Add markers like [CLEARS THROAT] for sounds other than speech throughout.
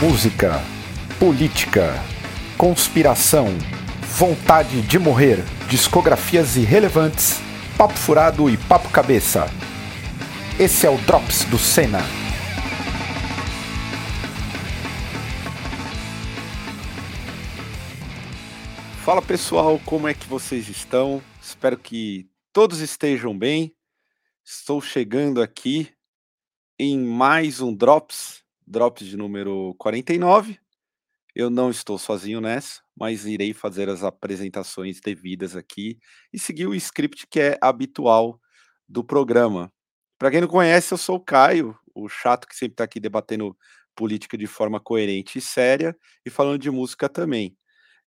música, política, conspiração, vontade de morrer, discografias irrelevantes, papo furado e papo cabeça. Esse é o Drops do Senna. Fala pessoal, como é que vocês estão? Espero que todos estejam bem. Estou chegando aqui em mais um Drops, Drops de número 49. Eu não estou sozinho nessa, mas irei fazer as apresentações devidas aqui e seguir o script que é habitual do programa. Para quem não conhece, eu sou o Caio, o chato que sempre está aqui debatendo política de forma coerente e séria e falando de música também.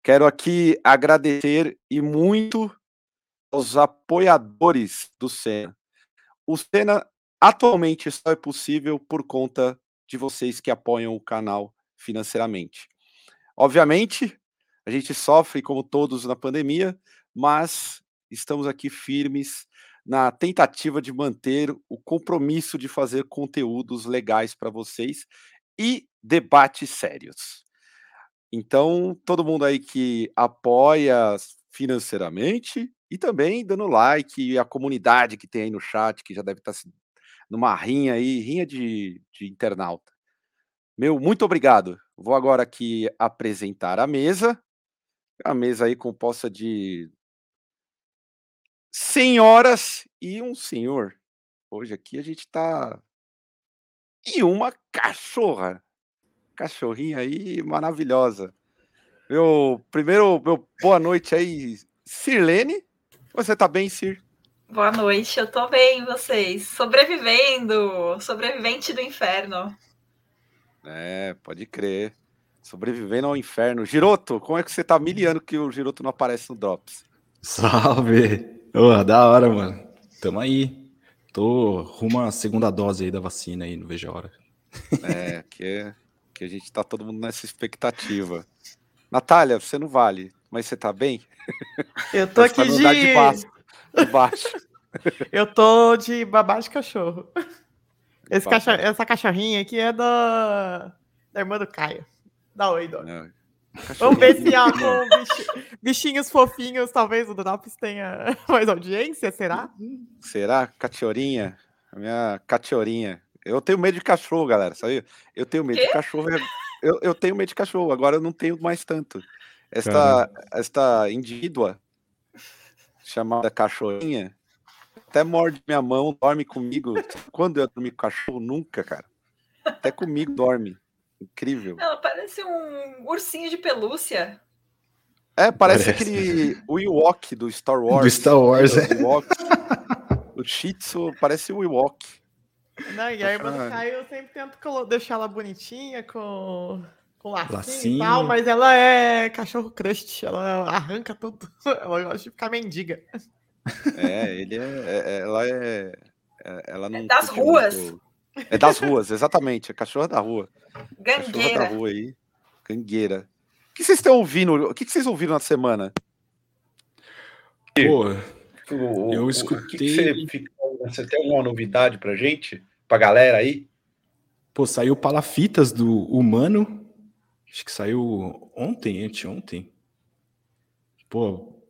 Quero aqui agradecer e muito aos apoiadores do Senna. O Senna atualmente só é possível por conta de vocês que apoiam o canal financeiramente. Obviamente, a gente sofre como todos na pandemia, mas estamos aqui firmes na tentativa de manter o compromisso de fazer conteúdos legais para vocês e debates sérios. Então, todo mundo aí que apoia financeiramente e também dando like, e a comunidade que tem aí no chat, que já deve estar tá numa rinha aí, rinha de, de internauta. Meu, muito obrigado. Vou agora aqui apresentar a mesa. A mesa aí composta de senhoras e um senhor. Hoje aqui a gente está e uma cachorra cachorrinha aí maravilhosa. Meu primeiro, meu boa noite aí, Sirlene. Você tá bem, Sir? Boa noite, eu tô bem, vocês? Sobrevivendo, sobrevivente do inferno. É, pode crer. Sobrevivendo ao inferno. Giroto, como é que você tá miliano que o Giroto não aparece no Drops? Salve! Oh, da hora, mano. Tamo aí. Tô rumo à segunda dose aí da vacina aí, não vejo a hora. É, que é que a gente tá todo mundo nessa expectativa. Natália, você não vale, mas você tá bem? Eu tô aqui de... de baixo. [LAUGHS] Eu tô de babá de cachorro. Esse cachorro. Essa cachorrinha aqui é da, da irmã do Caio. Da Oi, Dona. Vamos ver se ó, com bichinhos fofinhos, talvez o Drops tenha [LAUGHS] mais audiência, será? Será? Cachorrinha? A minha cachorrinha. Eu tenho medo de cachorro, galera, sabe? Eu tenho medo de cachorro. É, eu, eu tenho medo de cachorro, agora eu não tenho mais tanto. Esta, esta indivídua chamada cachorrinha até morde minha mão, dorme comigo. Quando eu dormi com cachorro? Nunca, cara. Até comigo dorme. Incrível. Ela parece um ursinho de pelúcia. É, parece, parece. aquele Ewok do Star Wars. Do Star Wars, é. O Shih Tzu parece o Ewok. Não, e a irmã do Caio eu sempre tento deixar ela bonitinha com, com lacinho, lacinho, e tal, mas ela é cachorro crust, ela arranca tudo. [LAUGHS] Ela gosta de ficar mendiga. É, ele é. é ela é. é ela não é das ruas. Muito... É das ruas, exatamente. É cachorro da rua. Gangueira. Cachorro da rua aí. Gangueira. O que vocês estão ouvindo? O que vocês ouviram na semana? Pô, eu escutei. O que, você, você tem alguma novidade pra gente? Pra galera aí? Pô, saiu Palafitas do Humano. Acho que saiu ontem, anteontem. Pô,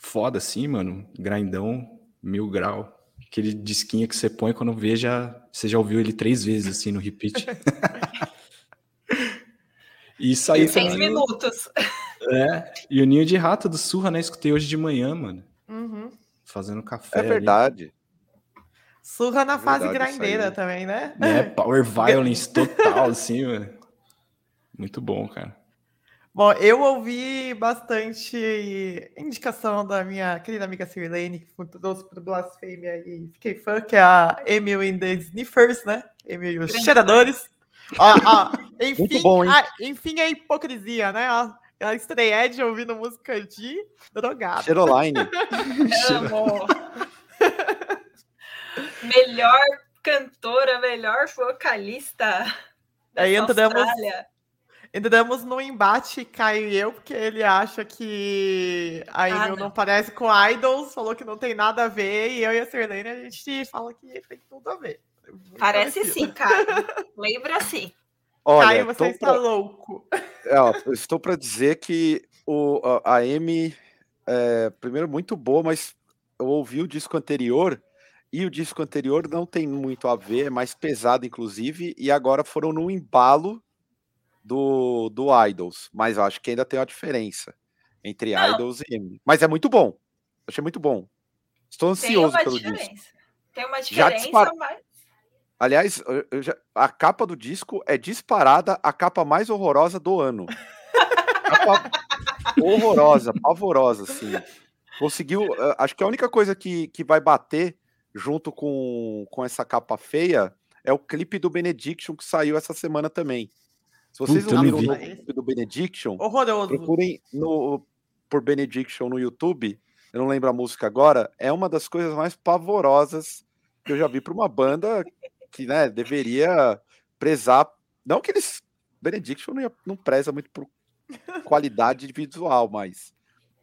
foda assim, mano. Grindão, mil grau. Aquele disquinho que você põe quando vê, já, você já ouviu ele três vezes assim no repeat. [LAUGHS] e saiu. Em seis minutos. É, e o Ninho de Rato do Surra, né? Escutei hoje de manhã, mano. Uhum fazendo café. É verdade. Ali. Surra na é fase grindeira também, né? É, power violence total, assim, mano. Muito bom, cara. Bom, eu ouvi bastante indicação da minha querida amiga Sirlane, que trouxe para Blasfêmia e fiquei fã, que é a Emil in the Sniffers, né? Emil e os cheiradores. ó, ó, enfim, bom, a, enfim, a hipocrisia, né? Ó, a estreia de ouvindo música de drogado. Cheroline. [LAUGHS] melhor cantora, melhor vocalista. Aí entramos, entramos no embate, Caio e eu, porque ele acha que a ah, Emil não. não. parece com Idols, falou que não tem nada a ver, e eu e a Serlene a gente fala que tem tudo a ver. Muito parece parecido. sim, cara. [LAUGHS] Lembra sim. Olha, Caio, você está pra- louco. É, estou para dizer que o, a, a Amy, é, primeiro, muito boa, mas eu ouvi o disco anterior e o disco anterior não tem muito a ver, é mais pesado, inclusive, e agora foram no embalo do, do Idols, mas eu acho que ainda tem uma diferença entre Não. Idols e. Mas é muito bom, achei muito bom. Estou ansioso pelo disco. diferença. Tem uma Já diferença, dispara- mas. Aliás, já- a capa do disco é disparada a capa mais horrorosa do ano. Capa horrorosa, pavorosa, assim. Conseguiu. eh, Acho que a única coisa que, que vai bater junto com, com essa capa feia é o clipe do Benediction que saiu essa semana também. Se vocês Puta, eu não viram o vi. clipe do Benediction, Horroroso. procurem no, por Benediction no YouTube. Eu não lembro a música agora. É uma das coisas mais pavorosas que eu já vi para uma banda que né, deveria prezar. Não que eles. Benediction não, ia- não preza muito por qualidade visual, mas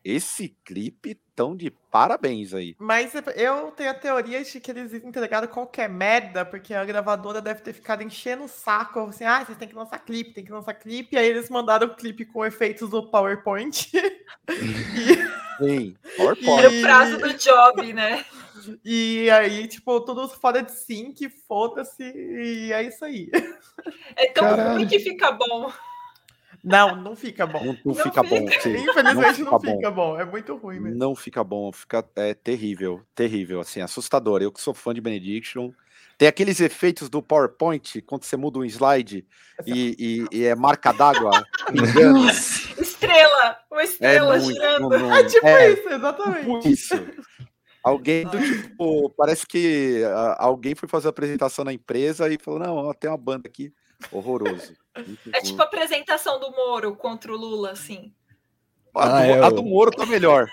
esse clipe tão de parabéns aí. Mas eu tenho a teoria de que eles entregaram qualquer merda, porque a gravadora deve ter ficado enchendo o saco, assim, ah, vocês têm que lançar clipe, tem que lançar clipe, e aí eles mandaram o clipe com efeitos do PowerPoint, [LAUGHS] Sim, [LAUGHS] Era PowerPoint. o prazo do job, né? [LAUGHS] e aí, tipo, tudo fora de sync, foda-se, e é isso aí. É tão Caralho. ruim que fica bom. Não, não fica bom. Não, não Não fica bom. fica. sim. Infelizmente não fica fica, bom. bom. é muito ruim mesmo. Não fica bom, fica é terrível, terrível, assim, assustador. Eu que sou fã de Benediction, tem aqueles efeitos do PowerPoint quando você muda um slide e, e- e é marca d'água. [LAUGHS] Estrela! Uma É estrela muito, girando. não- É tipo é isso, exatamente. tipo isso. Alguém do tipo, parece que ah, alguém foi fazer a apresentação na empresa e falou: não, ó, tem uma banda aqui, horroroso. É tipo a apresentação do Moro contra o Lula, assim. a, do, Ah, é a do Moro tá melhor.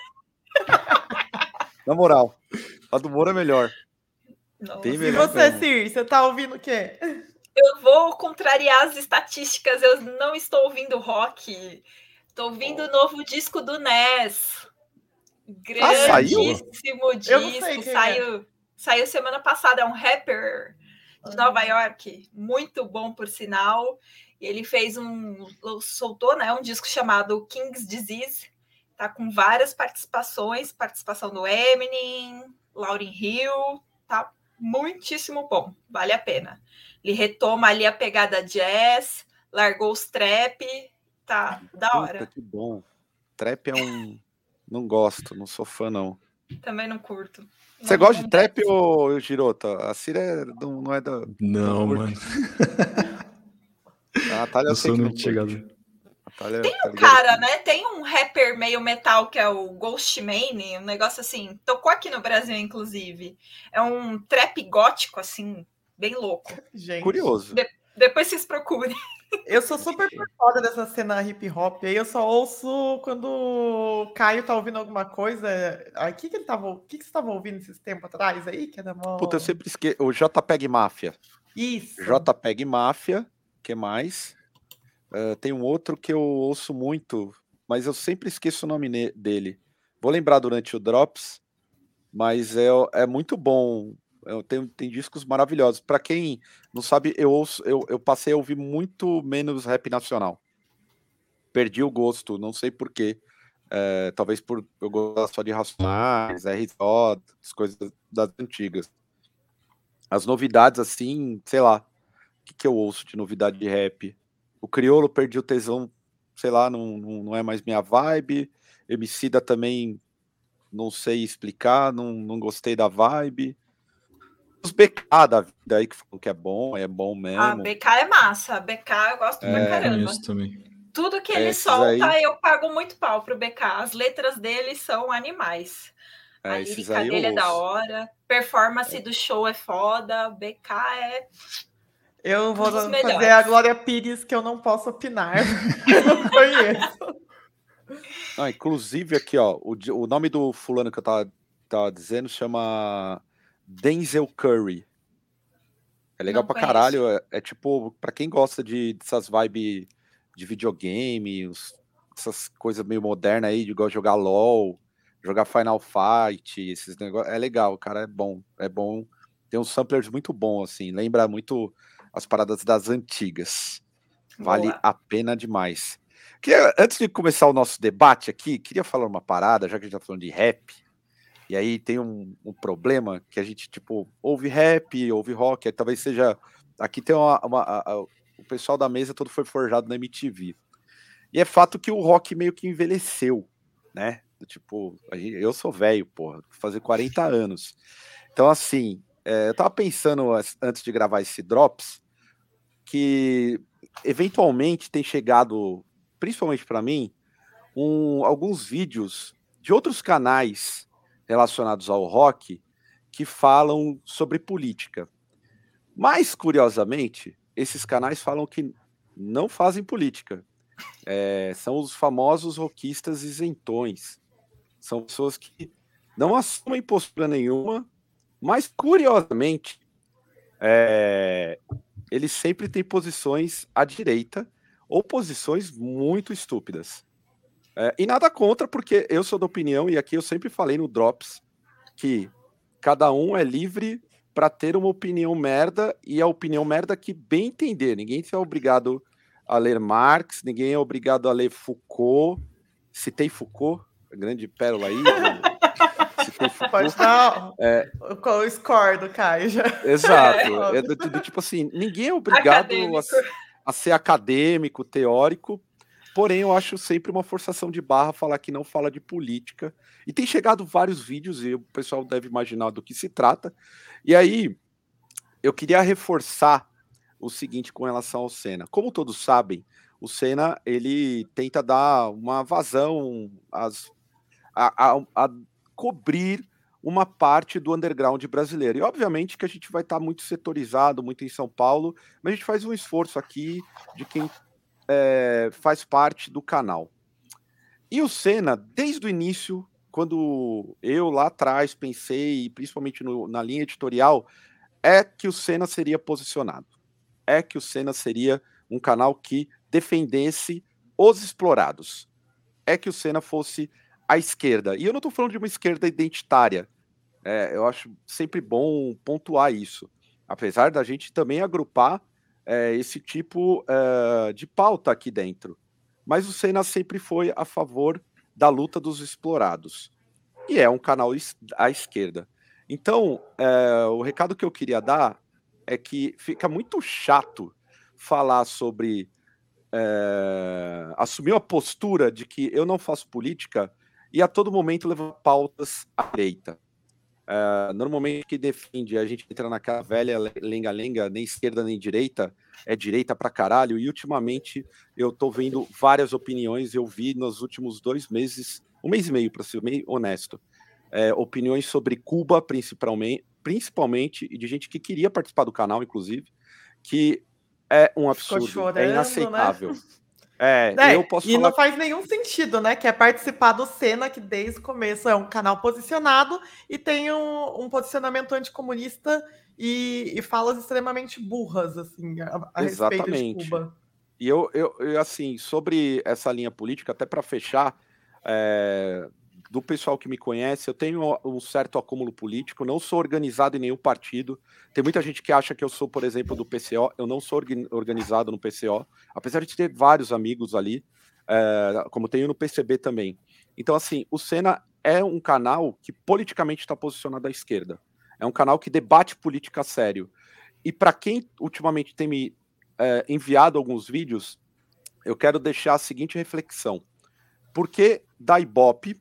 Na moral, a do Moro é melhor. Tem E melhor você, mesmo. Sir, você tá ouvindo o quê? Eu vou contrariar as estatísticas, eu não estou ouvindo rock. Estou ouvindo o novo disco do Ness. Ah, saiu? Grandíssimo Eu não sei disco. é. Saiu, saiu semana passada. É um rapper Nova York. Muito bom, por sinal. Ele fez um. soltou né, um disco chamado King's Disease. Tá com várias participações, participação do Eminem, Lauryn Hill. Tá muitíssimo bom, vale a pena. Ele retoma ali a pegada jazz, largou os trap, tá da Puta, hora. que bom. Trap é um. Não gosto, não sou fã, não. Também não curto. Você Não- gosta de não trap ou Girota? A Cira é- não, não é da. Não, mano. A Natália eu sou não muito chegado. Natália, Tem tá um cara, né? Tem um rapper meio metal que é o Ghostmane, um negócio assim. Tocou aqui no Brasil, inclusive. É um trap gótico, assim, bem louco. [LAUGHS] Gente, Curioso. Depois vocês procurem. Eu sou super fora dessa cena hip hop. Aí eu só ouço quando o Caio tá ouvindo alguma coisa. Aí, o que, que ele tava, o que, que você tava ouvindo esses tempos atrás aí? Que era mó... Puta, eu sempre esqueço. O JPEG Máfia. Isso. JPEG Máfia, que mais? Eh, tem um outro que eu ouço muito, mas eu sempre esqueço o nome dele. Vou lembrar durante o Drops, mas é, é muito bom. Tenho, tem discos maravilhosos. Para quem não sabe, eu, ouço, eu, eu passei a ouvir muito menos rap nacional. Perdi o gosto, não sei porquê. É, talvez por eu gostar só de Racionais, RJ, as coisas das antigas. As novidades, assim, sei lá. O que, que eu ouço de novidade de rap? O Criolo perdi o tesão, sei lá, não, não, não é mais minha vibe. Emicida também não sei explicar, não, não gostei da vibe. Os BK da vida aí que falam que é bom, é bom mesmo. A BK é massa. A BK eu gosto pra É, caramba. Conheço também. Tudo que É, ele esses solta, aí- eu pago muito pau pro BK. As letras dele são animais. É, a esses lírica dele é da ouço. hora. Performance do show é foda. BK é. Eu vou dos fazer melhores. a Glória Pires que eu não posso opinar. eu [LAUGHS] não conheço. Ah, inclusive aqui, ó, o, o nome do fulano que eu tava, tava dizendo chama Denzel Curry. É legal Não pra conheço. caralho. É, é tipo, pra quem gosta de dessas vibes de videogame, os- essas coisas meio modernas aí, de igual jogar LOL, jogar Final Fight, esses negócios. É legal, o cara é bom. É bom. Tem uns samplers muito bons, assim. Lembra muito as paradas das antigas. Vale Boa. a pena demais. Queria, antes de começar o nosso debate aqui, queria falar uma parada, já que a gente tá falando de rap. E aí tem um, um problema que a gente, tipo, ouve rap, ouve rock, talvez seja. Aqui tem uma. uma a, a, o pessoal da mesa todo foi forjado na MTV. E é fato que o rock meio que envelheceu, né? Tipo, eu sou velho, porra, fazer 40 anos. Então, assim, é, eu tava pensando antes de gravar esse Drops que eventualmente tem chegado, principalmente para mim, um, alguns vídeos de outros canais relacionados ao rock que falam sobre política. Mas, curiosamente, esses canais falam que não fazem política. É, são os famosos rockistas isentões. São pessoas que não assumem postura nenhuma, mas curiosamente, é, eles sempre têm posições à direita ou posições muito estúpidas. É, e nada contra, porque eu sou da opinião, e aqui eu sempre falei no Drops, que cada um é livre para ter uma opinião merda e a opinião merda que bem entender. Ninguém é obrigado a ler Marx, ninguém é obrigado a ler Foucault. Citei Foucault? grande pérola aí. [LAUGHS] Pode dar é, o score do Caio já. Exato. [LAUGHS] É, do, do, tipo assim, ninguém é obrigado a, a, ser acadêmico, teórico, porém eu acho sempre uma forçação de barra falar que não fala de política. E tem chegado vários vídeos, e o pessoal deve imaginar do que se trata. E aí, eu queria reforçar o seguinte com relação ao Senna. Como todos sabem, o Senna ele tenta dar uma vazão às a, a, a cobrir uma parte do underground brasileiro. E obviamente que a gente vai estar muito setorizado, muito em São Paulo, mas a gente faz um esforço aqui de quem é, faz parte do canal. E o Senna, desde o início, quando eu lá atrás pensei, principalmente no, na linha editorial, é que o Senna seria posicionado. É que o Senna seria um canal que defendesse os explorados. É que o Senna fosse a esquerda. E eu não estou falando de uma esquerda identitária. É, eu acho sempre bom pontuar isso. Apesar da gente também agrupar é, esse tipo é, de pauta aqui dentro. Mas o Senna sempre foi a favor da luta dos explorados. E é um canal à esquerda. Então, é, o recado que eu queria dar é que fica muito chato falar sobre. É, assumir uma postura de que eu não faço política e a todo momento leva pautas à direita. Uh, normalmente que defende, a gente entra naquela velha lenga-lenga, nem esquerda nem direita, é direita pra caralho, e ultimamente eu tô vendo várias opiniões, eu vi nos últimos dois meses, um mês e meio, para ser meio honesto, é, opiniões sobre Cuba, principalmente, principalmente, e de gente que queria participar do canal, inclusive, que é um absurdo, é chorando, é inaceitável. Né? [LAUGHS] É, é, eu posso E falar... não faz nenhum sentido, né? Que é participar do Senna, que desde o começo é um canal posicionado e tem um, um posicionamento anticomunista e, e falas extremamente burras, assim, a, a respeito de Cuba. E eu, eu, eu, assim, sobre essa linha política, até para fechar, é, do pessoal que me conhece, eu tenho um certo acúmulo político, não sou organizado em nenhum partido. Tem muita gente que acha que eu sou, por exemplo, do PCO, eu não sou organizado no PCO, apesar de ter vários amigos ali, é, como tenho no PCB também. Então, assim, o Senna é um canal que politicamente está posicionado à esquerda. É um canal que debate política sério. E para quem ultimamente tem me é, enviado alguns vídeos, eu quero deixar a seguinte reflexão. Por que da Ibope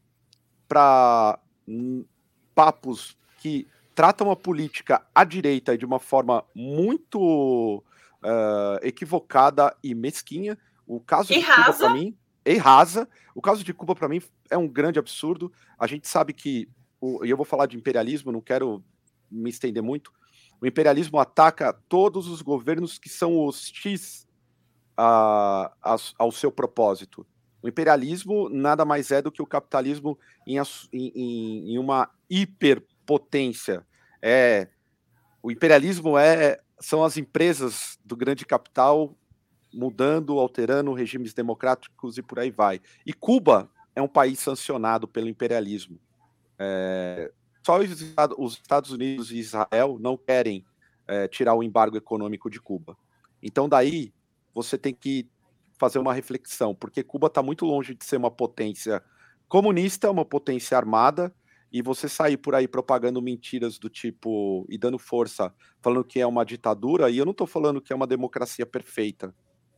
para papos que tratam a política à direita de uma forma muito uh, equivocada e mesquinha. O caso e de Cuba para mim e rasa. O caso de Cuba para mim é um grande absurdo. A gente sabe que e eu vou falar de imperialismo, não quero me estender muito. O imperialismo ataca todos os governos que são hostis a, a, ao seu propósito. O imperialismo nada mais é do que o capitalismo em, em, em uma hiperpotência. É, o imperialismo é, são as empresas do grande capital mudando, alterando regimes democráticos e por aí vai. E Cuba é um país sancionado pelo imperialismo. É, só os Estados Unidos e Israel não querem é, tirar o embargo econômico de Cuba. Então, daí você tem que fazer uma reflexão, porque Cuba está muito longe de ser uma potência comunista, uma potência armada, e você sair por aí propagando mentiras do tipo e dando força, falando que é uma ditadura, e eu não estou falando que é uma democracia perfeita,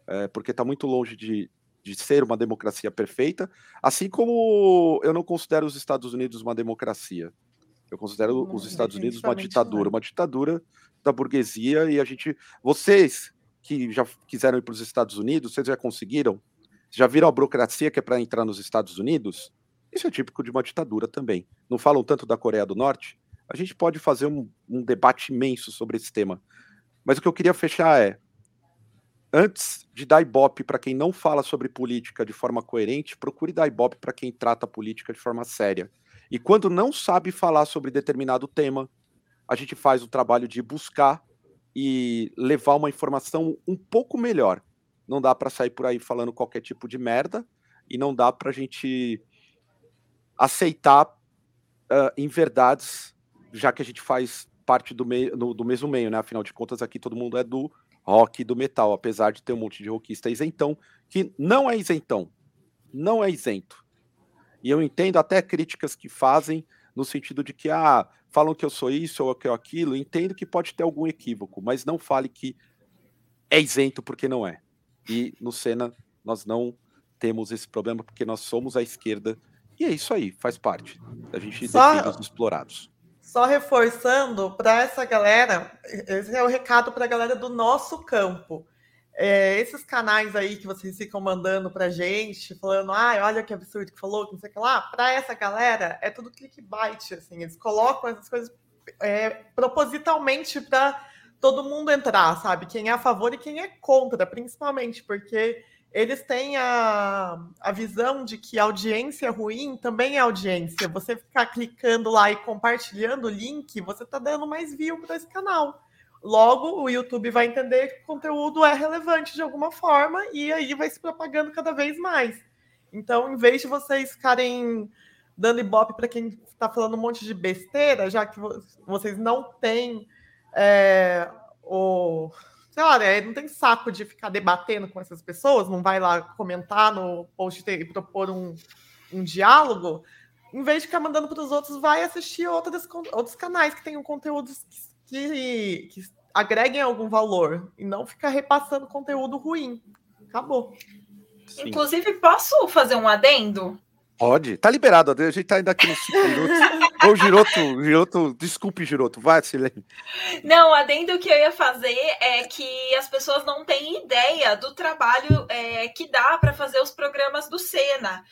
é, porque está muito longe de, de ser uma democracia perfeita, assim como eu não considero os Estados Unidos uma democracia. Eu considero não, os Estados Unidos uma ditadura, uma ditadura da burguesia, e a gente. Vocês que já quiseram ir para os Estados Unidos, vocês já conseguiram? Já viram a burocracia que é para entrar nos Estados Unidos? Isso é típico de uma ditadura também. Não falam tanto da Coreia do Norte? A gente pode fazer um, um debate imenso sobre esse tema. Mas o que eu queria fechar é: antes de dar ibope para quem não fala sobre política de forma coerente, procure dar ibope para quem trata a política de forma séria. E quando não sabe falar sobre determinado tema, a gente faz o trabalho de buscar e levar uma informação um pouco melhor. Não dá para sair por aí falando qualquer tipo de merda e não dá para a gente aceitar uh, em verdades, já que a gente faz parte do, meio, no, do mesmo meio, né? Afinal de contas, aqui todo mundo é do rock e do metal, apesar de ter um monte de rockista isentão, que não é isentão, não é isento. E eu entendo até críticas que fazem no sentido de que, ah, falam que eu sou isso ou que eu aquilo, entendo que pode ter algum equívoco, mas não fale que é isento porque não é. E no Senna nós não temos esse problema porque nós somos a esquerda e é isso aí, faz parte. A gente Só... defende os explorados. Só reforçando para essa galera, esse é o recado para a galera do nosso campo. É, esses canais aí que vocês ficam mandando para gente, falando, ah, olha que absurdo que falou, que não sei o que lá, para essa galera é tudo clickbait, assim, eles colocam essas coisas é, propositalmente para todo mundo entrar, sabe? Quem é a favor e quem é contra, principalmente, porque eles têm a, a visão de que audiência ruim também é audiência. Você ficar clicando lá e compartilhando o link, você está dando mais view para esse canal. Logo, o YouTube vai entender que o conteúdo é relevante de alguma forma e aí vai se propagando cada vez mais. Então, em vez de vocês ficarem dando ibope para quem está falando um monte de besteira, já que vocês não têm é, o sei lá, né, não tem saco de ficar debatendo com essas pessoas, não vai lá comentar no post e propor um, um diálogo, em vez de ficar mandando para os outros, vai assistir outros, outros canais que tenham conteúdos que, que, que agreguem algum valor e não ficar repassando conteúdo ruim. Acabou. Sim. Inclusive, posso fazer um adendo? Pode, tá liberado, a gente tá ainda aqui nos 5 minutos. Ô, Giroto, Giroto, desculpe, Giroto, vai, Silene. Não, adendo que eu ia fazer é que as pessoas não têm ideia do trabalho é, que dá para fazer os programas do Sena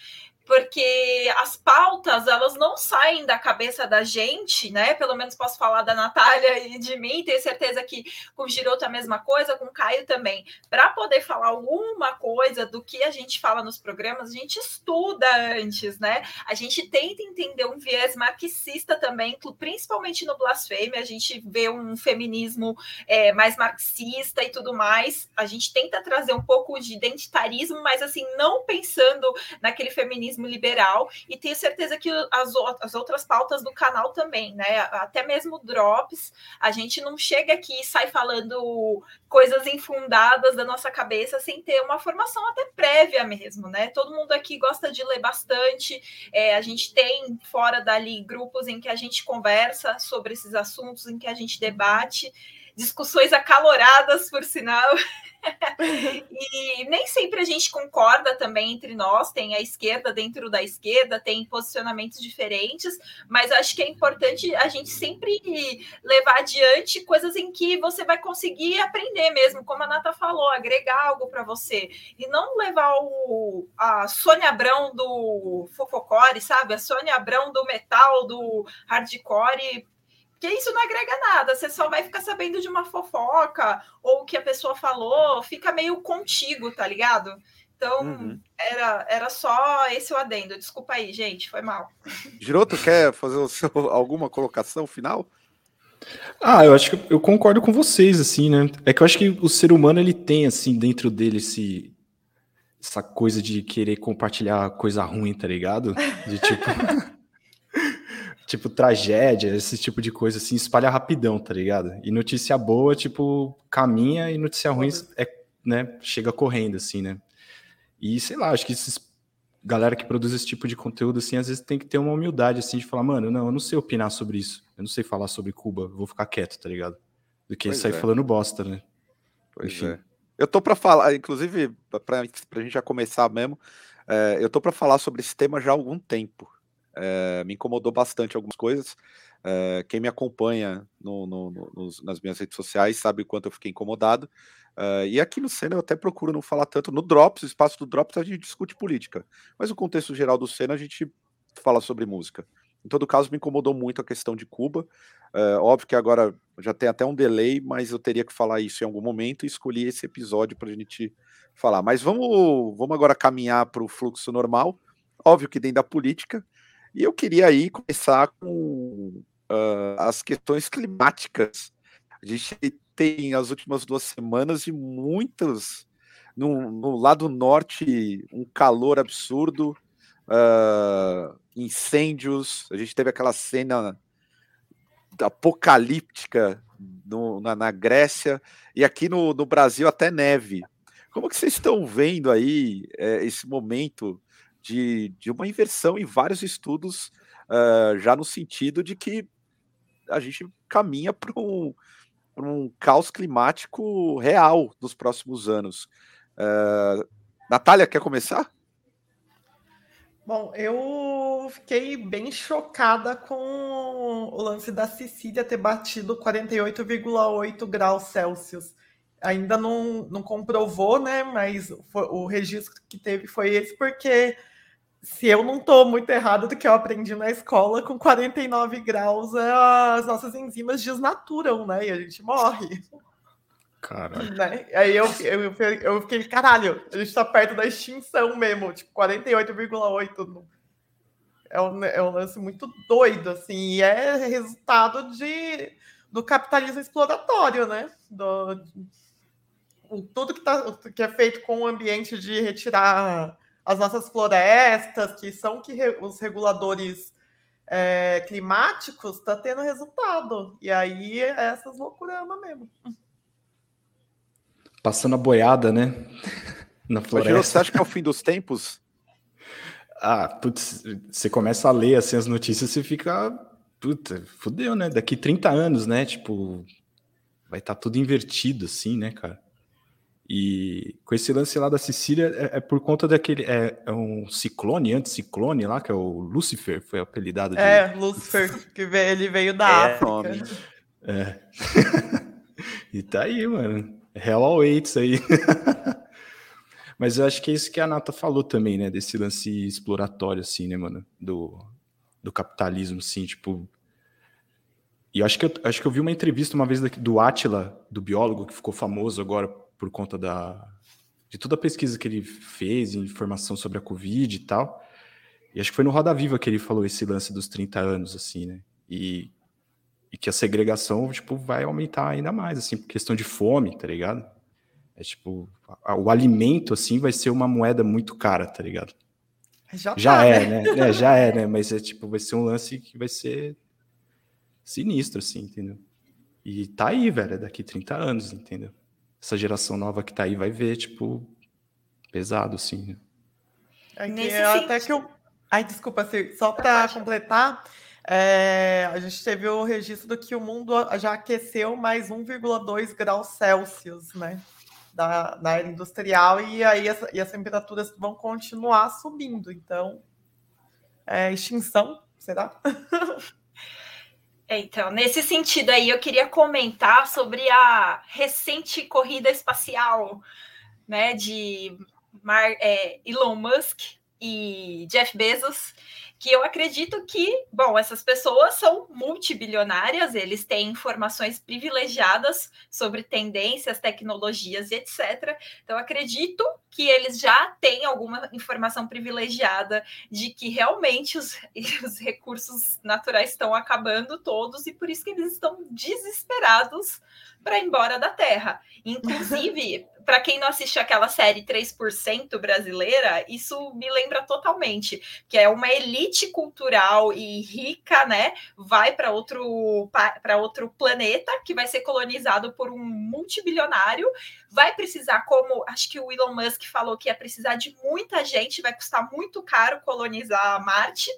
porque as pautas elas não saem da cabeça da gente, né? Pelo menos posso falar da Natália e de mim, tenho certeza que com o Giroto é a mesma coisa, com o Caio também. Para poder falar alguma coisa do que a gente fala nos programas, a gente estuda antes, né? A gente tenta entender um viés marxista também, principalmente no blasfêmia, a gente vê um feminismo é, mais marxista e tudo mais. A gente tenta trazer um pouco de identitarismo, mas assim, não pensando naquele feminismo liberal, e tenho certeza que as, as outras pautas do canal também, né? Até mesmo drops, a gente não chega aqui e sai falando coisas infundadas da nossa cabeça sem ter uma formação até prévia mesmo, né? Todo mundo aqui gosta de ler bastante, é, a gente tem fora dali grupos em que a gente conversa sobre esses assuntos, em que a gente debate discussões acaloradas, por sinal. e nem sempre a gente concorda também entre nós, tem a esquerda dentro da esquerda, tem posicionamentos diferentes, mas acho que é importante a gente sempre levar adiante coisas em que você vai conseguir aprender mesmo, como a Nata falou, agregar algo para você, e não levar o, a Sônia Abrão do Fofocore, sabe? A Sônia Abrão do metal, do hardcore porque isso não agrega nada, você só vai ficar sabendo de uma fofoca ou o que a pessoa falou, fica meio contigo, tá ligado? Então, uhum. era, era só esse o adendo. Desculpa aí, gente, foi mal. Giroto, quer fazer seu, alguma colocação final? Ah, eu acho que eu concordo com vocês, assim, né? É que eu acho que o ser humano, ele tem, assim, dentro dele esse, essa coisa de querer compartilhar coisa ruim, tá ligado? De tipo... [LAUGHS] tipo, tragédia, esse tipo de coisa, assim, espalha rapidão, tá ligado? E notícia boa, tipo, caminha, e notícia ruim é, né, chega correndo, assim, né? E sei lá, acho que esses galera que produz esse tipo de conteúdo, assim, às vezes tem que ter uma humildade, assim, de falar, mano, não, eu não sei opinar sobre isso, eu não sei falar sobre Cuba, vou ficar quieto, tá ligado? Do que pois sair é. falando bosta, né? Pois Enfim. é. Eu tô para falar, inclusive, para a gente já começar mesmo, é, eu tô para falar sobre esse tema já há algum tempo. É, me incomodou bastante algumas coisas. É, quem me acompanha no, no, no, nas minhas redes sociais sabe o quanto eu fiquei incomodado. Uh, e aqui no Senna eu até procuro não falar tanto. No Drops, o espaço do Drops, a gente discute política. Mas o contexto geral do Senna, a gente fala sobre música. Em todo caso, me incomodou muito a questão de Cuba. Uh, óbvio que agora já tem até um delay, mas eu teria que falar isso em algum momento e escolhi esse episódio para a gente falar. Mas vamos, vamos agora caminhar para o fluxo normal. Óbvio que dentro da política. E eu queria aí começar com uh, as questões climáticas. A gente tem as últimas duas semanas de muitas. No, no lado norte, um calor absurdo, uh, incêndios. A gente teve aquela cena apocalíptica no, na, na, Grécia e aqui no, no, Brasil até neve. Como que vocês estão vendo aí é, esse momento de, de uma inversão em vários estudos, uh, já no sentido de que a gente caminha para um, um caos climático real nos próximos anos. Uh, Natália, quer começar? Bom, eu fiquei bem chocada com o lance da Sicília ter batido 48,8 graus Celsius. Ainda não, não comprovou, né? Mas o registro que teve foi esse, porque se eu não estou muito errado do que eu aprendi na escola, com 49 graus as nossas enzimas desnaturam, né? E a gente morre. Caralho. Né? Aí eu, eu, eu fiquei, caralho, a gente tá perto da extinção mesmo, tipo, 48,8. É um, é um lance muito doido, assim, e é resultado de, do capitalismo exploratório, né? Do, tudo que, tá, que é feito com o ambiente de retirar as nossas florestas, que são que re, os reguladores é, climáticos, está tendo resultado. E aí é essas loucuras mesmo. Passando a boiada, né? [LAUGHS] Na floresta. você acha que é o fim dos tempos? [LAUGHS] Ah, putz, você começa a ler assim, as notícias, você fica. Puta, fudeu, né? Daqui 30 anos, né? Tipo, vai estar tá tudo invertido, assim, né, cara? E com esse lance lá da Sicília é, é por conta daquele. É, é, um ciclone, anticiclone lá, que é o Lucifer, foi apelidado de. É, Lucifer, que veio, ele veio da é, África. Nome. É. [LAUGHS] e tá aí, mano. Hell awaits aí. [LAUGHS] Mas eu acho que é isso que a Nata falou também, né? Desse lance exploratório, assim, né, mano? Do, do capitalismo, assim, tipo. E eu acho que eu, acho que eu vi uma entrevista uma vez do Atila, do biólogo, que ficou famoso agora por conta da, de toda a pesquisa que ele fez, informação sobre a Covid e tal. E acho que foi no Roda Viva que ele falou esse lance dos 30 anos, assim, né? E, e que a segregação, tipo, vai aumentar ainda mais, assim, por questão de fome, tá ligado? É tipo, a, o alimento, assim, vai ser uma moeda muito cara, tá ligado? Já, já tá, é, né? né? [LAUGHS] É, já é, né? Mas é tipo, vai ser um lance que vai ser sinistro, assim, entendeu? E tá aí, velho, é daqui 30 anos, entendeu? Essa geração nova que tá aí vai ver, tipo, pesado, assim. É que eu, até que eu. Ai, desculpa, só para completar, é, a gente teve o registro do que o mundo já aqueceu mais 1,2 graus Celsius, né? Da, da era industrial, e aí essa, e as temperaturas vão continuar subindo. Então, é, extinção, será? [LAUGHS] É, então, nesse sentido aí, eu queria comentar sobre a recente corrida espacial né, de Mar é, Elon Musk e Jeff Bezos, que eu acredito que, bom, essas pessoas são multibilionárias, eles têm informações privilegiadas sobre tendências, tecnologias e etc. Então, acredito que eles já têm alguma informação privilegiada de que realmente os, [LAUGHS] os recursos naturais estão acabando todos e por isso que eles estão desesperados para ir embora da Terra. Inclusive, [LAUGHS] para quem não assistiu aquela série 3% brasileira, isso me lembra totalmente, que é uma elite cultural e rica, né? Vai para outro para outro planeta que vai ser colonizado por um multibilionário, vai precisar como, acho que o Elon Musk falou que ia precisar de muita gente, vai custar muito caro colonizar Marte,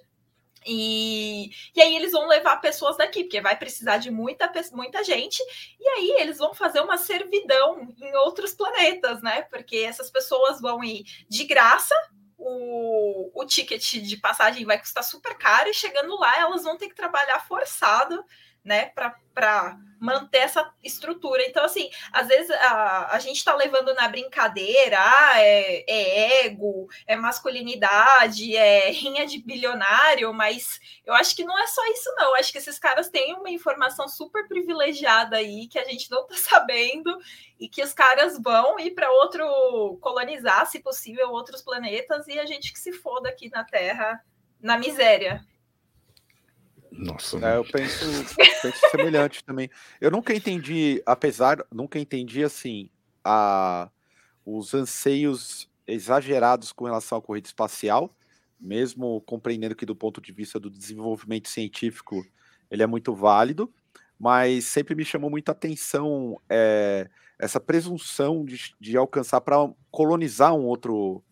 e, e aí eles vão levar pessoas daqui, porque vai precisar de muita, muita gente, e aí eles vão fazer uma servidão em outros planetas, né? Porque essas pessoas vão ir de graça, o, o ticket de passagem vai custar super caro, e chegando lá elas vão ter que trabalhar forçado né, para manter essa estrutura. Então, assim, às vezes a, a gente está levando na brincadeira, ah, é, é, ego, é masculinidade, é rinha de bilionário, mas eu acho que não é só isso, não. Eu acho que esses caras têm uma informação super privilegiada aí que a gente não está [LAUGHS] sabendo e que os caras vão ir para outro colonizar, se possível, outros planetas e a gente que se foda aqui na Terra na miséria. Nossa. É, eu penso, penso semelhante também. Eu nunca entendi, apesar, nunca entendi assim, a, os anseios exagerados com relação à corrida espacial, mesmo compreendendo que do ponto de vista do desenvolvimento científico ele é muito válido, mas sempre me chamou muita atenção é, essa presunção de, de alcançar para colonizar um outro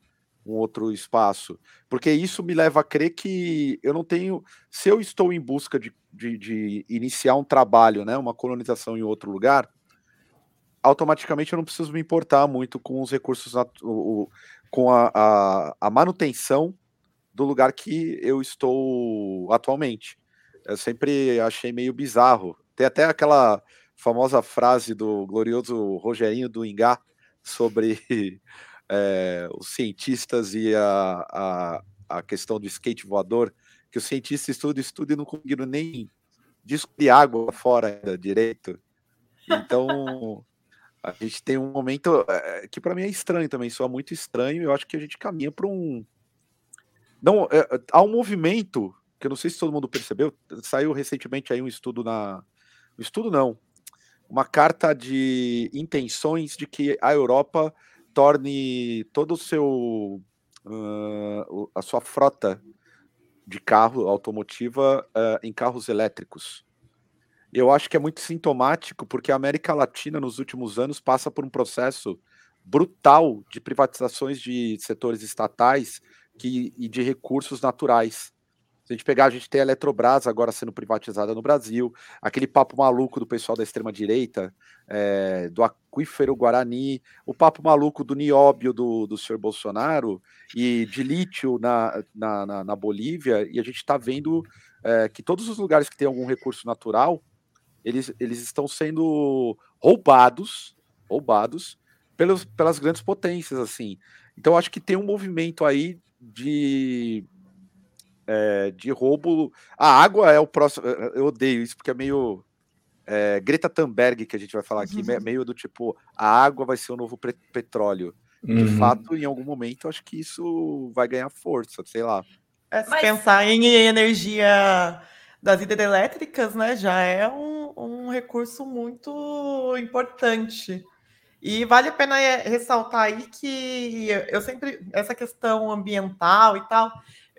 um outro espaço, porque isso me leva a crer que eu não tenho, se eu estou em busca de, de, de iniciar um trabalho, né, uma colonização em outro lugar, automaticamente eu não preciso me importar muito com os recursos, com a, a, a, manutenção do lugar que eu estou atualmente. Eu sempre achei meio bizarro. Tem até aquela famosa frase do glorioso Rogerinho do Ingá sobre é, os cientistas e a, a, a, questão do skate voador, que os cientistas estudam, estudam e não conseguiram nem descobrir água fora direito. Então, a gente tem um momento é, que para mim é estranho também, soa muito estranho. Eu acho que a gente caminha para um. Não, é, há um movimento que eu não sei se todo mundo percebeu. Saiu recentemente aí um estudo na. Um estudo não. Uma carta de intenções de que a Europa torne todo o seu uh, a sua frota de carro automotiva uh, em carros elétricos. Eu acho que é muito sintomático porque a América Latina nos últimos anos passa por um processo brutal de privatizações de setores estatais que, e de recursos naturais. A gente pegar, a gente tem a Eletrobras agora sendo privatizada no Brasil, aquele papo maluco do pessoal da extrema-direita, é, do aquífero Guarani, o papo maluco do nióbio do, do senhor Bolsonaro e de lítio na, na, na, na Bolívia, e a gente está vendo é, que todos os lugares que tem algum recurso natural, eles, eles estão sendo roubados, roubados pelos, pelas grandes potências, assim. Então, acho que tem um movimento aí de é, de roubo. A água é o próximo. Eu odeio isso porque é meio. É, Greta Thunberg, que a gente vai falar aqui, uhum. [LAUGHS] meio do tipo: a água vai ser o novo petróleo. De uhum. fato, em algum momento, acho que isso vai ganhar força, sei lá. É, se Mas... pensar em energia das hidrelétricas, né, já é um, um recurso muito importante. E vale a pena é, ressaltar aí que eu sempre, essa questão ambiental e tal,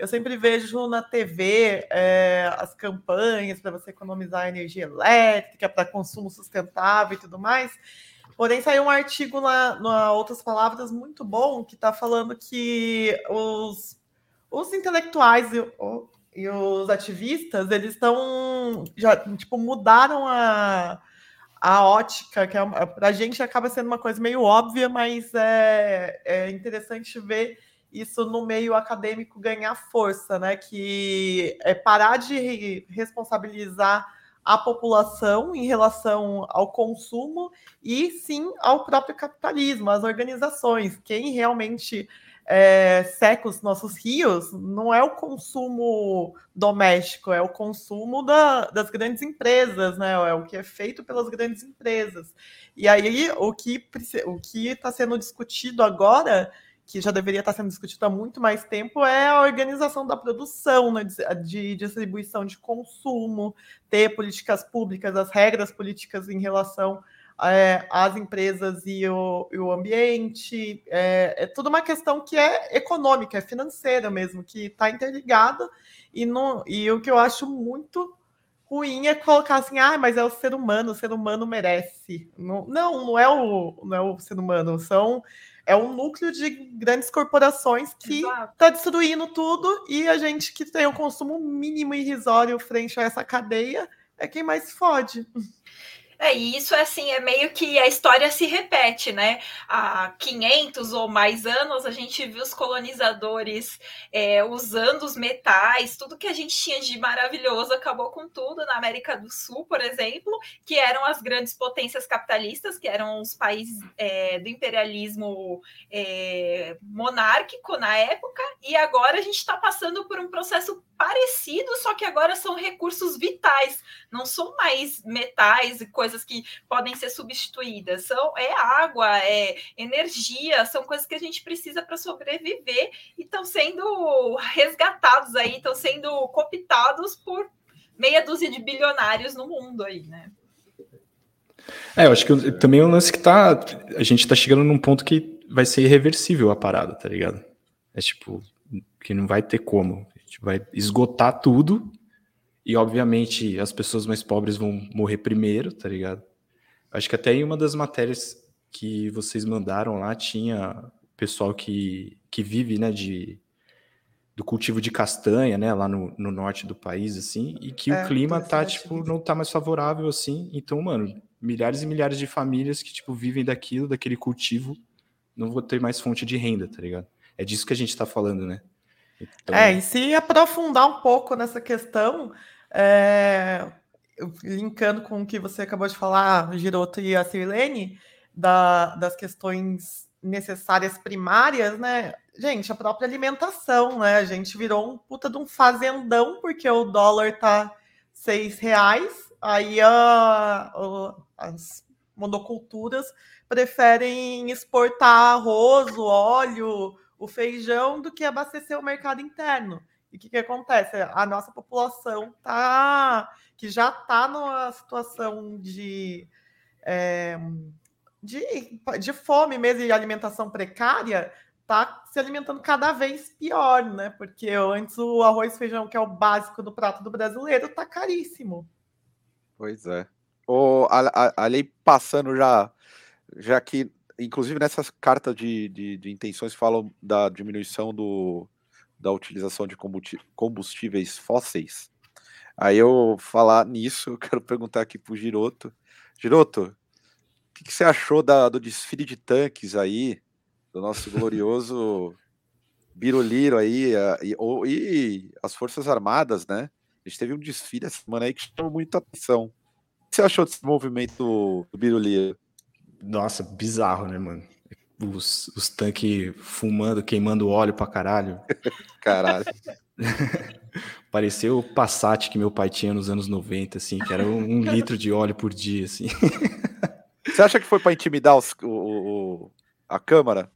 eu sempre vejo na TV é, as campanhas para você economizar energia elétrica, para consumo sustentável e tudo mais. Porém, saiu um artigo na, na Outras Palavras muito bom que está falando que os, os intelectuais e, e os ativistas eles estão já tipo mudaram a, a ótica, que é, para a gente acaba sendo uma coisa meio óbvia, mas é, é interessante ver isso no meio acadêmico ganhar força, né? Que é parar de responsabilizar a população em relação ao consumo e sim ao próprio capitalismo, às organizações. Quem realmente é, seca os nossos rios não é o consumo doméstico, é o consumo da, das grandes empresas, né? É o que é feito pelas grandes empresas. E aí o que o que está sendo discutido agora que já deveria estar sendo discutido há muito mais tempo, é a organização da produção, né, de distribuição de consumo, ter políticas públicas, as regras políticas em relação é, às empresas e o, e o ambiente. É, é tudo uma questão que é econômica, é financeira mesmo, que está interligada. E, no, e o que eu acho muito ruim é colocar assim, ah, mas é o ser humano, o ser humano merece. Não, não, não é o, não é o ser humano, são é um núcleo de grandes corporações que está destruindo tudo e a gente que tem o consumo mínimo irrisório frente a essa cadeia é quem mais fode. É, e isso assim é meio que a história se repete, né? Há 500 ou mais anos a gente viu os colonizadores é, usando os metais, tudo que a gente tinha de maravilhoso acabou com tudo na América do Sul, por exemplo, que eram as grandes potências capitalistas, que eram os países é, do imperialismo é, monárquico na época, e agora a gente está passando por um processo parecido, só que agora são recursos vitais, não são mais metais e coisas que podem ser substituídas. São é água, é energia, são coisas que a gente precisa para sobreviver e estão sendo resgatados aí, estão sendo cooptados por meia dúzia de bilionários no mundo aí, né? É, eu acho que também é um lance que tá. A gente tá chegando num ponto que vai ser irreversível a parada, tá ligado? É tipo, que não vai ter como gente vai esgotar tudo e, obviamente, as pessoas mais pobres vão morrer primeiro, tá ligado? Acho que até em uma das matérias que vocês mandaram lá tinha pessoal que, que vive, né, de, do cultivo de castanha, né, lá no, no norte do país, assim, e que é, o clima tá, tipo, não tá mais favorável, assim. Então, mano, milhares e milhares de famílias que, tipo, vivem daquilo, daquele cultivo, não vão ter mais fonte de renda, tá ligado? É disso que a gente tá falando, né? Então... É, e se aprofundar um pouco nessa questão, é, linkando com o que você acabou de falar, Giroto e a Sirlene, da, das questões necessárias primárias, né? Gente, a própria alimentação, né? A gente virou um puta de um fazendão, porque o dólar tá seis reais, aí a, a, as monoculturas preferem exportar arroz, óleo, o feijão do que abastecer o mercado interno. E o que, que acontece? A nossa população tá que já está numa situação de, é, de, de fome mesmo e alimentação precária, está se alimentando cada vez pior, né? Porque antes o arroz e feijão, que é o básico do prato do brasileiro, está caríssimo. Pois é. O, a, a, a lei passando já, já que inclusive nessas cartas de, de, de, intenções falam da diminuição do, da utilização de combustíveis fósseis. Aí eu falar nisso, [LAUGHS] eu quero perguntar aqui pro Giroto. Giroto, o que, que, você achou da, do desfile de tanques aí, do nosso [LAUGHS] glorioso Biroliro aí, a, e, ou, e as Forças Armadas, né? A gente teve um desfile essa semana aí que chamou muita atenção. O que você achou desse movimento do, do Biroliro? Nossa, bizarro, né, mano? Os, os tanques fumando, queimando óleo pra caralho. [LAUGHS] caralho. [LAUGHS] Pareceu o Passat que meu pai tinha nos anos 90, assim, que era um, um [LAUGHS] litro de óleo por dia, assim. Você acha que foi para intimidar os, o, o, a Câmara?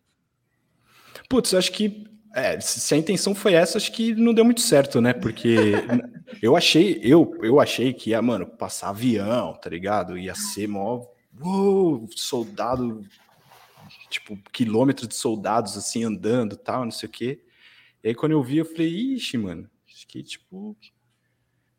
Putz, eu acho que é, se a intenção foi essa, acho que não deu muito certo, né? Porque eu achei, eu, eu achei que ia, mano, passar avião, tá ligado? Ia ser mó uou, soldado, tipo, quilômetros de soldados assim andando tal, não sei o quê. E aí quando eu vi, eu falei, ixi, mano, acho que, tipo,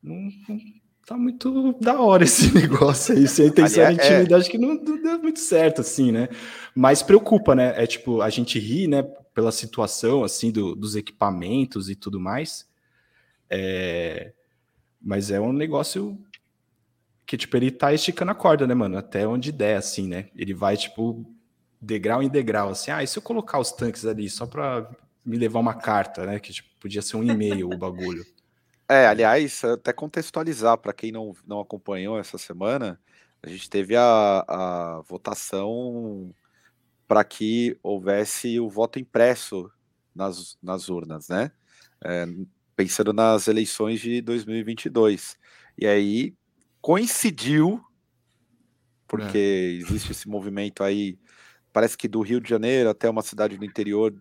não, não tá muito da hora [LAUGHS] esse negócio aí. Se a intenção é intimidade, é... acho que não, não deu muito certo, assim, né? Mas preocupa, né? É tipo, a gente ri, né, pela situação, assim, do, dos equipamentos e tudo mais. É... Mas é um negócio que, tipo, ele tá esticando a corda, né, mano? Até onde der, assim, né? Ele vai, tipo, degrau em degrau, assim. Ah, e se eu colocar os tanques ali só pra me levar uma carta, né? Que, tipo, podia ser um e-mail o bagulho. [LAUGHS] É, aliás, até contextualizar para quem não, não acompanhou essa semana, a gente teve a, a votação para que houvesse o voto impresso nas, nas urnas, né? É, pensando nas eleições de 2022. E aí coincidiu, porque é. existe esse movimento aí, parece que do Rio de Janeiro até uma cidade do interior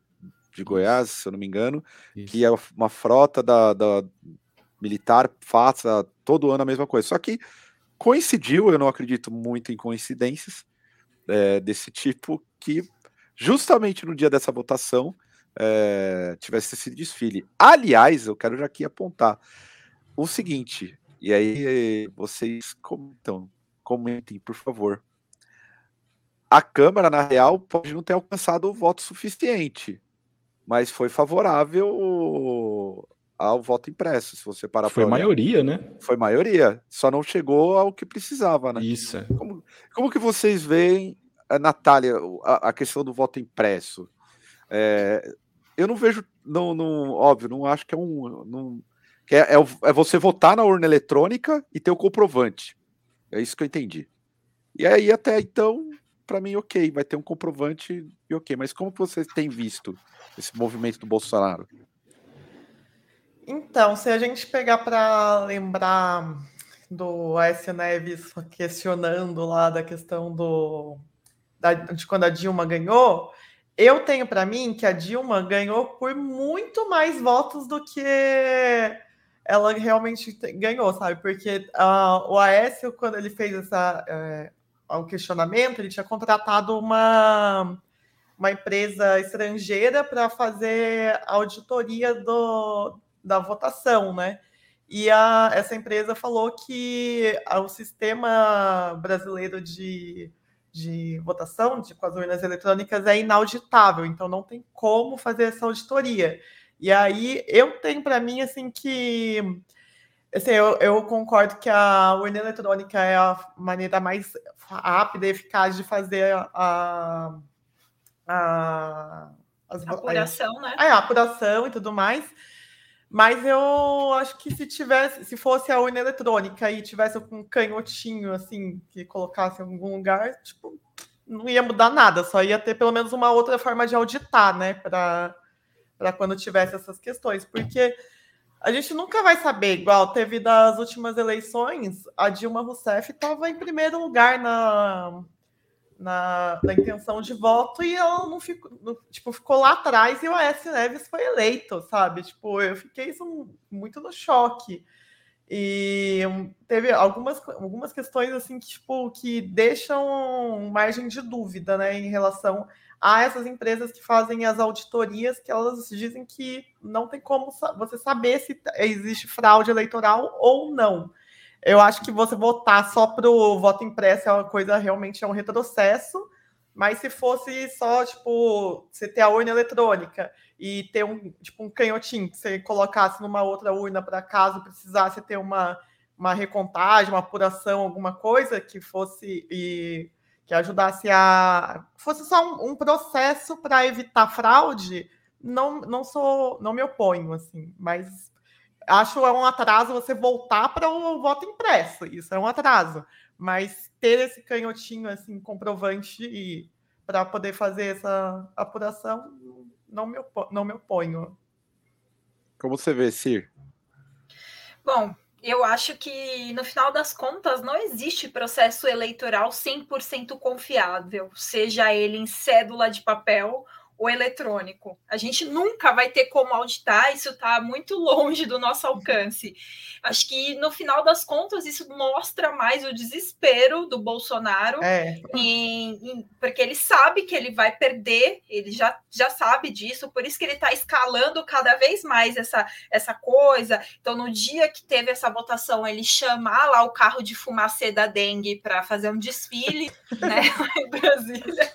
de Goiás, se eu não me engano, Isso. que é uma frota da, da militar faça todo ano a mesma coisa. Só que coincidiu, eu não acredito muito em coincidências é, desse tipo, que justamente no dia dessa votação é, tivesse esse desfile. Aliás, eu quero já aqui apontar o seguinte, e aí vocês comentam, comentem, por favor. A Câmara, na real, pode não ter alcançado o voto suficiente mas foi favorável ao voto impresso, se você parar Foi maioria, né? Foi maioria, só não chegou ao que precisava, né? Isso. Como, como que vocês veem, eh, Natália, a, a questão do voto impresso? É, eu não vejo, não, não, óbvio, não acho que é um. Não, que é, é, é você votar na urna eletrônica e ter o comprovante. É isso que eu entendi. E aí, até então, para mim, ok, vai ter um comprovante e ok. Mas como que vocês têm visto esse movimento do Bolsonaro? Então, se a gente pegar para lembrar do Aécio Neves questionando lá da questão do da, de quando a Dilma ganhou, eu tenho para mim que a Dilma ganhou por muito mais votos do que ela realmente ganhou, sabe? Porque uh, o Aécio, quando ele fez essa, uh, ao questionamento, ele tinha contratado uma, uma empresa estrangeira para fazer auditoria do, da votação, né? E a, essa empresa falou que o sistema brasileiro de, de votação, de, com as urnas eletrônicas, é inauditável, então não tem como fazer essa auditoria. E aí eu tenho para mim assim que Assim, eu, eu, concordo que a urna eletrônica é a maneira mais rápida e eficaz de fazer a, a, as, apuração, a, né? A, a apuração e tudo mais. Mas eu acho que se tivesse, se fosse a urna eletrônica e tivesse um canhotinho assim que colocasse em algum lugar, tipo, não ia mudar nada, só ia ter pelo menos uma outra forma de auditar, né, para quando tivesse essas questões, porque a gente nunca vai saber, igual teve das últimas eleições, a Dilma Rousseff estava em primeiro lugar na, na, na, intenção de voto e ela não ficou, tipo, ficou lá atrás e o Aécio Neves foi eleito, sabe? Tipo, eu fiquei isso muito no choque. E teve algumas, algumas questões assim que, tipo, que deixam margem de dúvida, né, em relação a essas empresas que fazem as auditorias, que elas dizem que não tem como você saber se existe fraude eleitoral ou não. Eu acho que você votar só para o voto impresso é uma coisa realmente é um retrocesso, mas se fosse só, tipo, você ter a urna eletrônica e ter um, tipo, um canhotinho que você colocasse numa outra urna para caso precisasse ter uma, uma recontagem, uma apuração, alguma coisa que fosse e que ajudasse a fosse só um, um processo para evitar fraude, não não sou não me oponho assim, mas acho é um atraso você voltar para o voto impresso, isso é um atraso, mas ter esse canhotinho assim comprovante para poder fazer essa apuração não me oponho, não me oponho. Como você vê, Sir? Bom, eu acho que, no final das contas, não existe processo eleitoral 100% confiável, seja ele em cédula de papel o eletrônico. A gente nunca vai ter como auditar, isso está muito longe do nosso alcance. Acho que no final das contas isso mostra mais o desespero do Bolsonaro, é. em, em, porque ele sabe que ele vai perder, ele já, já sabe disso, por isso que ele está escalando cada vez mais essa, essa coisa. Então, no dia que teve essa votação, ele chamar lá o carro de fumacê da dengue para fazer um desfile né, [LAUGHS] em Brasília.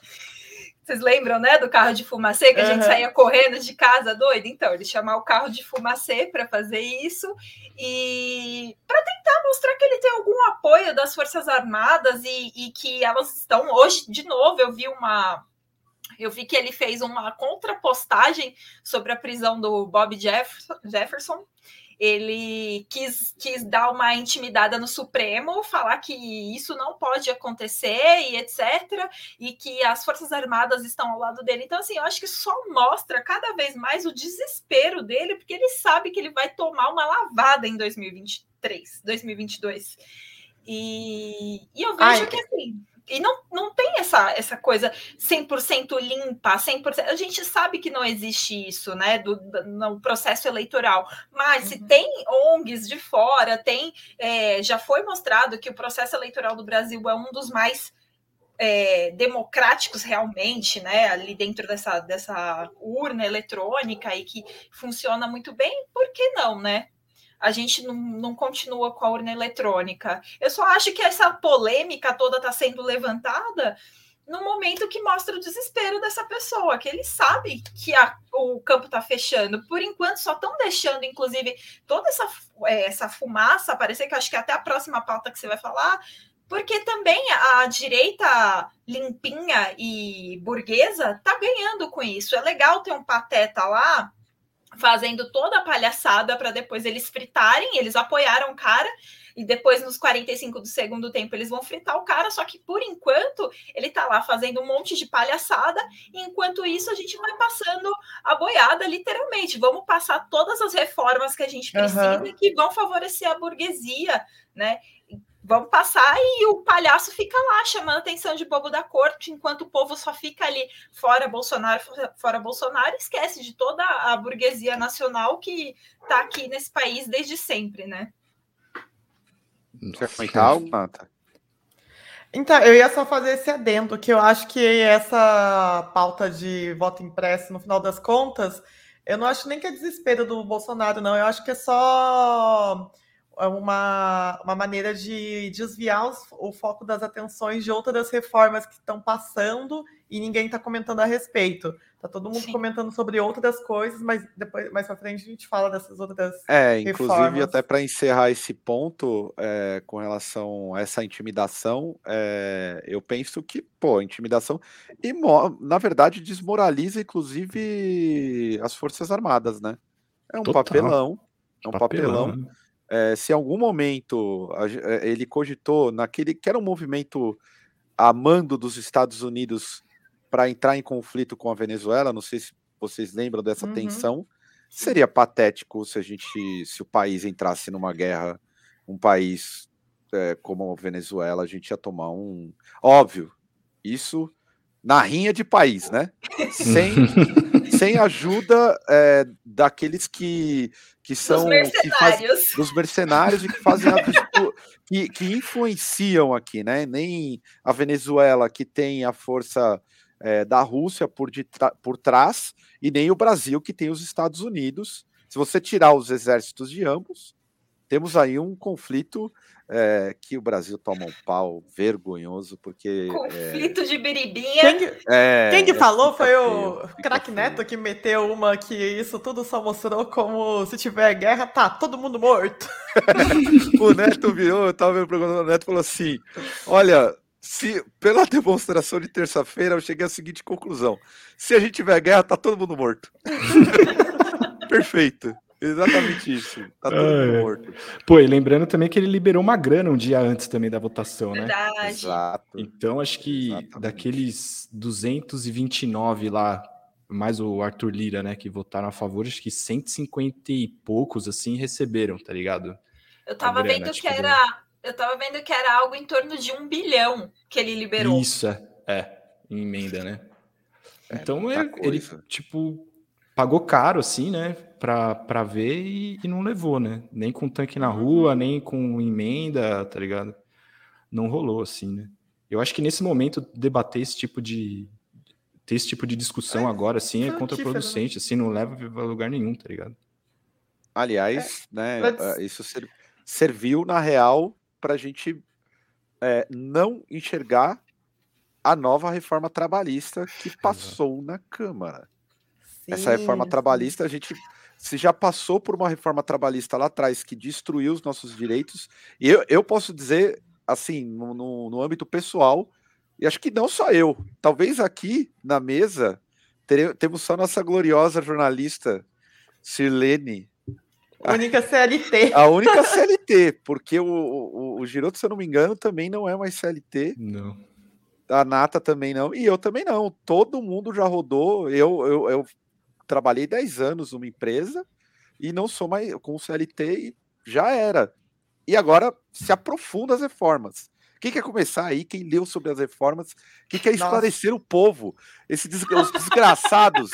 Vocês lembram, né, do carro de fumacê que a gente saía correndo de casa doido? Então, ele chamar o carro de fumacê para fazer isso e para tentar mostrar que ele tem algum apoio das Forças Armadas e, e que elas estão hoje, de novo, eu vi uma eu vi que ele fez uma contrapostagem sobre a prisão do Bob Jefferson ele quis, quis dar uma intimidada no Supremo, falar que isso não pode acontecer e etc. E que as Forças Armadas estão ao lado dele. Então, assim, eu acho que só mostra cada vez mais o desespero dele, porque ele sabe que ele vai tomar uma lavada em 2023, 2022. E, e eu vejo Ai, que assim. E não, não tem essa essa, coisa 100% limpa, 100%. A gente sabe que não existe isso, né, do, do no processo eleitoral. Mas uhum. se tem ONGs de fora, tem, é, já foi mostrado que o processo eleitoral do Brasil é um dos mais é, democráticos realmente, né, ali dentro dessa, dessa urna eletrônica e que funciona muito bem, por que não, né? A gente não, não continua com a urna eletrônica. Eu só acho que essa polêmica toda está sendo levantada no momento que mostra o desespero dessa pessoa, que ele sabe que a, o campo está fechando. Por enquanto, só estão deixando, inclusive, toda essa, é, essa fumaça aparecer, que acho que é até a próxima pauta que você vai falar, porque também a direita limpinha e burguesa tá ganhando com isso. É legal ter um pateta lá fazendo toda a palhaçada para depois eles fritarem, eles apoiaram o cara e depois nos 45 do segundo tempo eles vão fritar o cara, só que por enquanto ele tá lá fazendo um monte de palhaçada, e enquanto isso a gente vai passando a boiada literalmente. Vamos passar todas as reformas que a gente precisa uhum. que vão favorecer a burguesia, né? Vamos passar e o palhaço fica lá chamando a atenção de bobo da corte, enquanto o povo só fica ali fora Bolsonaro, fora Bolsonaro, esquece de toda a burguesia nacional que está aqui nesse país desde sempre, né? Quer comentar algo, Nata? Então, eu ia só fazer esse adendo, que eu acho que essa pauta de voto impresso, no final das contas, eu não acho nem que é desespero do Bolsonaro, não. Eu acho que é só uma, uma maneira de desviar os, o foco das atenções de outras reformas que estão passando e ninguém está comentando a respeito. Tá todo mundo Sim. comentando sobre outras coisas, mas depois mais para frente a gente fala dessas outras. É, inclusive reformas. até para encerrar esse ponto é, com relação a essa intimidação, é, eu penso que pô, intimidação e na verdade desmoraliza inclusive as forças armadas, né? É um Total. papelão, é um papelão. papelão é, se em algum momento eh, ele cogitou naquele que era um movimento a mando dos Estados Unidos para entrar em conflito com a Venezuela, não sei se vocês lembram dessa uhum. tensão, seria patético se a gente, se o país entrasse numa guerra, um país é, como a Venezuela, a gente ia tomar um, óbvio, isso na rinha de país, né? [LAUGHS] Sem, sem ajuda é, daqueles que, que são. Dos mercenários. Que dos mercenários e que fazem a, que, que influenciam aqui, né? Nem a Venezuela, que tem a força é, da Rússia por, de, por trás, e nem o Brasil, que tem os Estados Unidos. Se você tirar os exércitos de ambos, temos aí um conflito é, que o Brasil toma um pau vergonhoso, porque. Conflito é... de biribinha. Quem, que, é, quem que falou foi o Crack Neto que meteu uma que isso tudo só mostrou como se tiver guerra, tá todo mundo morto. [LAUGHS] o Neto virou, eu tava vendo o programa do Neto falou assim: olha. Se, pela demonstração de terça-feira, eu cheguei à seguinte conclusão: se a gente tiver guerra, tá todo mundo morto. [LAUGHS] Perfeito. Exatamente isso. Tá todo mundo morto. Pô, e lembrando também que ele liberou uma grana um dia antes também da votação, né? Verdade. Exato. Então, acho que Exatamente. daqueles 229 lá, mais o Arthur Lira, né, que votaram a favor, acho que 150 e poucos, assim, receberam, tá ligado? Eu tava grana, vendo que tipo, era. Eu tava vendo que era algo em torno de um bilhão que ele liberou. Isso, é. É, em emenda, né? É, então, ele, ele, tipo, pagou caro, assim, né? Pra, ver e, e, não levou, né? Nem com tanque na rua, uhum. nem com emenda, tá ligado? Não rolou, assim, né? Eu acho que nesse momento debater esse tipo de. ter esse tipo de discussão é, agora, assim, é contraproducente, assim, não leva a lugar nenhum, tá ligado? Aliás, é, né, mas... Eh, isso serviu, na real, pra gente é, não enxergar a nova reforma trabalhista que passou na Câmara. Sim, Essa reforma trabalhista, a gente se já passou por uma reforma trabalhista lá atrás que destruiu os nossos direitos, e eu, eu posso dizer, assim, no, no, no âmbito pessoal, e acho que não só eu, talvez aqui na mesa tere, temos só nossa gloriosa jornalista Sirlene. A única CLT. [LAUGHS] A única CLT, porque o, o, o Giroto, se eu não me engano, também não é mais CLT. Não. A Nata também não, e eu também não. Todo mundo já rodou. Eu, eu, eu trabalhei 10 anos numa empresa e não sou mais com o CLT e já era. E agora se aprofunda as reformas. Quem quer começar aí? Quem leu sobre as reformas? Quem quer esclarecer Nossa. o povo? Esses desgraçados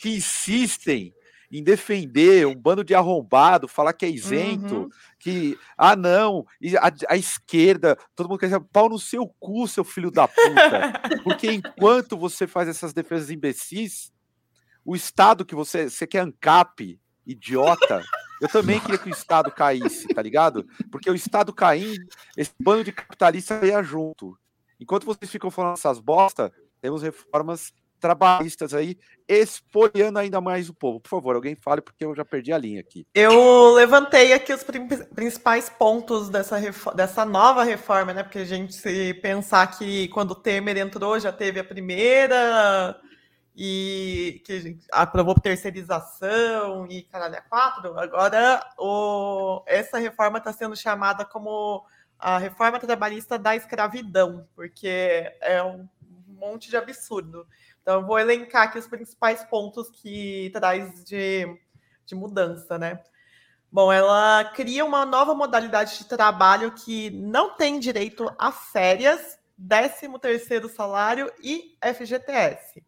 que insistem em defender um bando de arrombado, falar que é isento, uhum. que, ah, não, a, a, esquerda, todo mundo quer dizer, pau no seu cu, seu filho da puta. [LAUGHS] Porque enquanto você faz essas defesas imbecis, o Estado que você, você quer ANCAP, idiota, eu também queria que o Estado caísse, tá ligado? Porque o Estado caindo, esse bando de capitalistas ia junto. Enquanto vocês ficam falando essas bosta, temos reformas trabalhistas aí, espoliando ainda mais o povo. Por favor, alguém fale, porque eu já perdi a linha aqui. Eu levantei aqui os principais pontos dessa, dessa nova reforma, né? Porque a gente se pensar que quando o Temer entrou, já teve a primeira e que aprovou terceirização e caralho, a quatro. Agora, o, essa reforma está sendo chamada como a reforma trabalhista da escravidão, porque é um monte de absurdo. Então, vou elencar aqui os principais pontos que traz de, de mudança, né? Bom, ela cria uma nova modalidade de trabalho que não tem direito a férias, 13 terceiro salário e FGTS.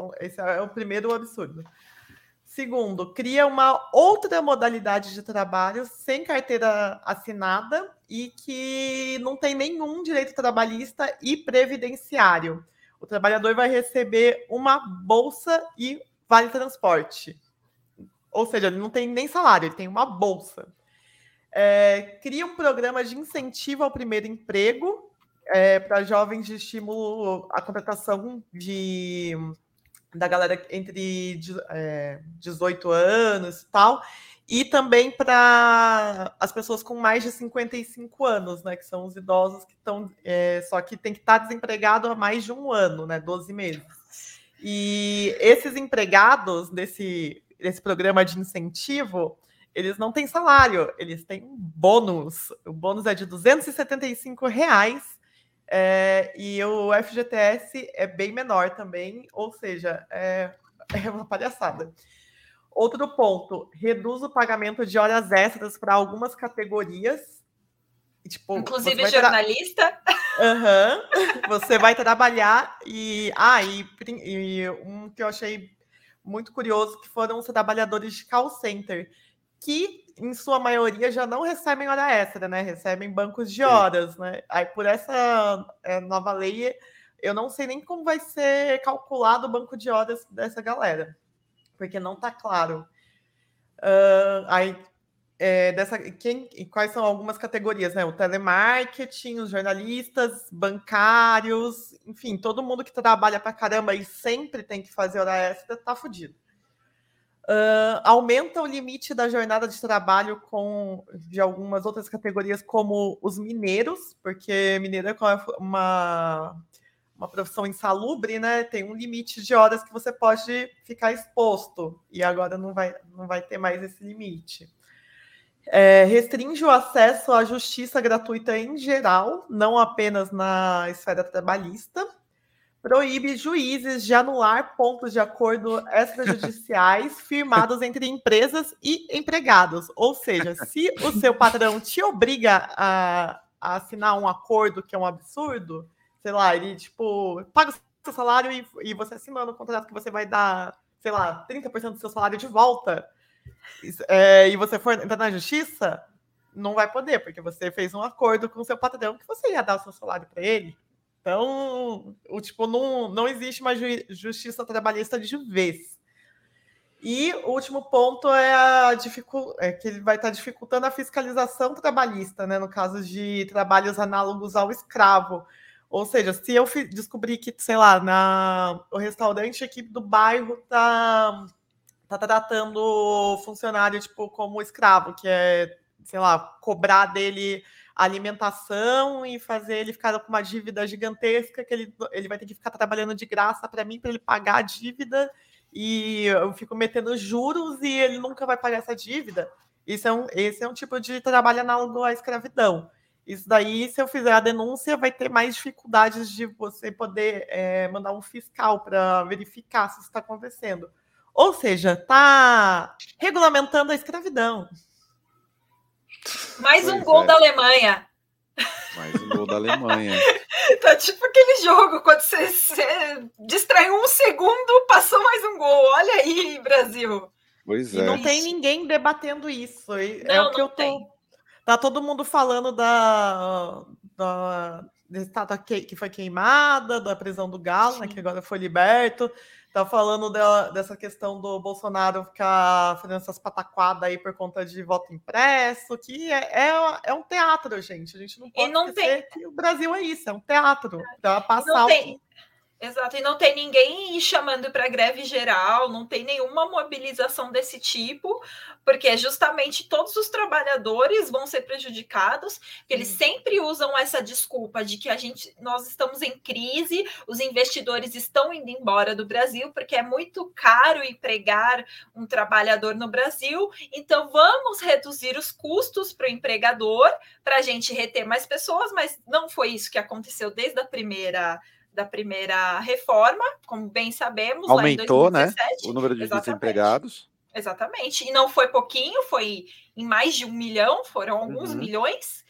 Bom, esse é o primeiro absurdo. Segundo, cria uma outra modalidade de trabalho sem carteira assinada e que não tem nenhum direito trabalhista e previdenciário o trabalhador vai receber uma bolsa e vale transporte. Ou seja, ele não tem nem salário, ele tem uma bolsa. É, cria um programa de incentivo ao primeiro emprego é, para jovens de estímulo à contratação de, da galera entre é, 18 anos e tal, e também para as pessoas com mais de 55 anos, né? Que são os idosos que estão. É, só que tem que estar desempregado há mais de um ano, né? 12 meses. E esses empregados desse, desse programa de incentivo, eles não têm salário, eles têm um bônus. O bônus é de 275 reais. É, e o FGTS é bem menor também, ou seja, é, [LAUGHS] é uma palhaçada. Outro ponto, reduz o pagamento de horas extras para algumas categorias. Tipo, Inclusive jornalista. Uhum. [LAUGHS] Você vai trabalhar e. Ah, e, e, um que eu achei muito curioso que foram os trabalhadores de call center, que em sua maioria já não recebem hora extra, né? Recebem bancos de horas, Sim. né? Aí por essa é, nova lei, eu não sei nem como vai ser calculado o banco de horas dessa galera porque não está claro. Uh, aí, é, dessa, quem, quais são algumas categorias, né? O telemarketing, os jornalistas, bancários, enfim, todo mundo que trabalha para caramba e sempre tem que fazer hora extra está fudido. Uh, aumenta o limite da jornada de trabalho com de algumas outras categorias, como os mineiros, porque mineiro é uma uma profissão insalubre, né, tem um limite de horas que você pode ficar exposto, e agora não vai, não vai ter mais esse limite. É, restringe o acesso à justiça gratuita em geral, não apenas na esfera trabalhista. Proíbe juízes de anular pontos de acordo extrajudiciais [LAUGHS] firmados entre empresas e empregados. Ou seja, se o seu patrão te obriga a, a assinar um acordo que é um absurdo, sei lá, ele, tipo, paga o seu salário e, e você assinando um contrato que você vai dar, sei lá, 30% do seu salário de volta, é, e você for entrar na justiça, não vai poder, porque você fez um acordo com o seu patrão que você ia dar o seu salário para ele. Então, o tipo, não, não existe mais justiça trabalhista de vez. E o último ponto é, a é que ele vai estar dificultando a fiscalização trabalhista, né? No caso de trabalhos análogos ao escravo. Ou seja, se eu descobrir que, sei lá, na, o restaurante aqui do bairro tá, tá tratando funcionário tipo, como escravo, que é, sei lá, cobrar dele alimentação e fazer ele ficar com uma dívida gigantesca que ele, ele vai ter que ficar trabalhando de graça para mim para ele pagar a dívida e eu fico metendo juros e ele nunca vai pagar essa dívida. Isso é um, esse é um tipo de trabalho análogo à escravidão. Isso daí, se eu fizer a denúncia, vai ter mais dificuldades de você poder é, mandar um fiscal para verificar se isso está acontecendo. Ou seja, está regulamentando a escravidão. Mais um gol é. da Alemanha. Mais um gol da Alemanha. [LAUGHS] Tá tipo aquele jogo, quando você, você distraiu um segundo, passou mais um gol. Olha aí, Brasil. Pois E é. não tem ninguém debatendo isso. É Não, o que não eu tô. tem. Tá todo mundo falando da, da, estátua que, que foi queimada, da prisão do Galo, né, que agora foi liberto. Tá falando da- dessa questão do Bolsonaro ficar fazendo essas pataquadas aí por conta de voto impresso, que é, é, é um teatro, gente. A gente não pode não esquecer que o Brasil é isso, é um teatro. Pra passar Não o- tem. Exato, e não tem ninguém chamando para greve geral, não tem nenhuma mobilização desse tipo, porque é justamente todos os trabalhadores vão ser prejudicados, porque eles sempre usam essa desculpa de que a gente nós estamos em crise, os investidores estão indo embora do Brasil, porque é muito caro empregar um trabalhador no Brasil, então vamos reduzir os custos para o empregador para a gente reter mais pessoas, mas não foi isso que aconteceu desde a primeira da primeira reforma, como bem sabemos, Aumentou, né? em 2017. O número de Exatamente. desempregados. Exatamente. E não foi pouquinho, foi em mais de um milhão, foram alguns Uhum. milhões.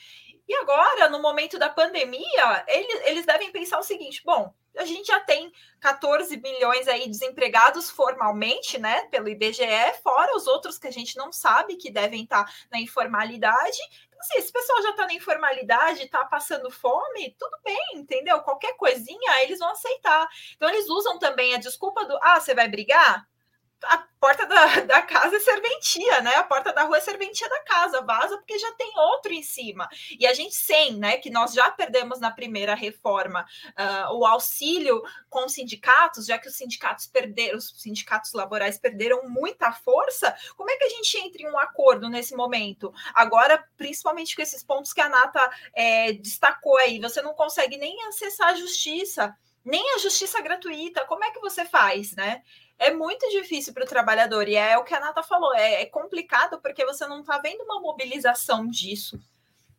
E agora, no momento da pandemia, eles, eles devem pensar o seguinte: bom, a gente já tem 14 milhões aí desempregados formalmente, né, pelo IBGE, fora os outros que a gente não sabe que devem estar na informalidade. Então, assim, esse pessoal já está na informalidade, está passando fome, tudo bem, entendeu? Qualquer coisinha eles vão aceitar. Então, eles usam também a desculpa do: ah, você vai brigar? A porta da, da casa é serventia, né? A porta da rua é serventia da casa, vaza porque já tem outro em cima. E a gente sem, né? Que nós já perdemos na primeira reforma uh, o auxílio com os sindicatos, já que os sindicatos perderam, os sindicatos laborais perderam muita força. Como é que a gente entra em um acordo nesse momento? Agora, principalmente com esses pontos que a Nata é, destacou aí, você não consegue nem acessar a justiça, nem a justiça gratuita. Como é que você faz, né? É muito difícil para o trabalhador, e é o que a Nata falou, é, é complicado porque você não está vendo uma mobilização disso.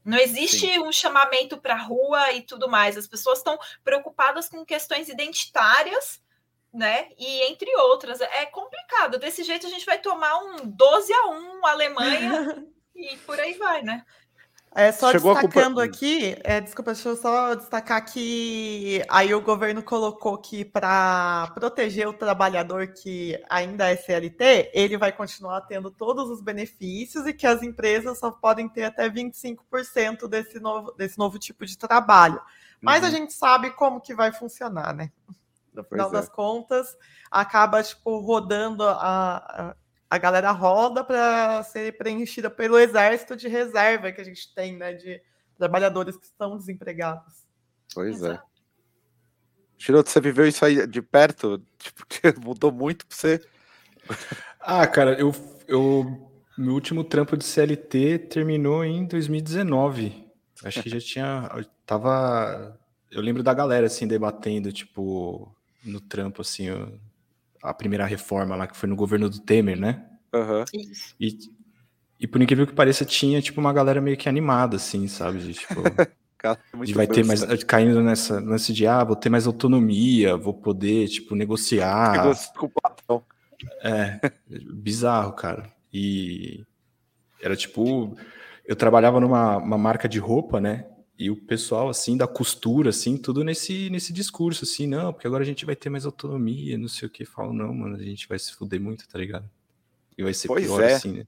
Não existe Sim. um chamamento para a rua e tudo mais. As pessoas estão preocupadas com questões identitárias, né? E entre outras. É complicado. Desse jeito a gente vai tomar um 12 a 1 Alemanha [LAUGHS] e por aí vai, né? É, só Chegou destacando aqui, é, desculpa, deixa eu só destacar que aí o governo colocou que para proteger o trabalhador que ainda é CLT, ele vai continuar tendo todos os benefícios e que as empresas só podem ter até 25% desse novo, desse novo tipo de trabalho. Mas uhum. a gente sabe como que vai funcionar, né? No final pois das é. contas, acaba tipo, rodando a, a a galera roda para ser preenchida pelo exército de reserva que a gente tem, né, de trabalhadores que estão desempregados. Pois Exato. é. Chiroto, você viveu isso aí de perto? [LAUGHS] Tipo, mudou muito para você? Ah, cara, eu, eu meu último trampo de CLT terminou em 2019. Acho que já [LAUGHS] tinha, eu tava, eu lembro da galera assim debatendo, tipo, no trampo assim, eu, a primeira reforma lá, que foi no governo do Temer, né? Uhum. E, e por incrível que pareça, tinha, tipo, uma galera meio que animada, assim, sabe? De, tipo, [LAUGHS] Cara, de vai ter mais, caindo nessa, nesse de, ah, vou ter mais autonomia, vou poder, tipo, negociar. Negocio com o patrão. É, bizarro, cara. E era, tipo, eu trabalhava numa marca de roupa, né? E o pessoal, assim, da costura, assim, tudo nesse, nesse discurso, assim, não, porque agora a gente vai ter mais autonomia, não sei o que. Falam, não, mano, a gente vai se fuder muito, tá ligado? E vai ser pois pior, é. assim, né?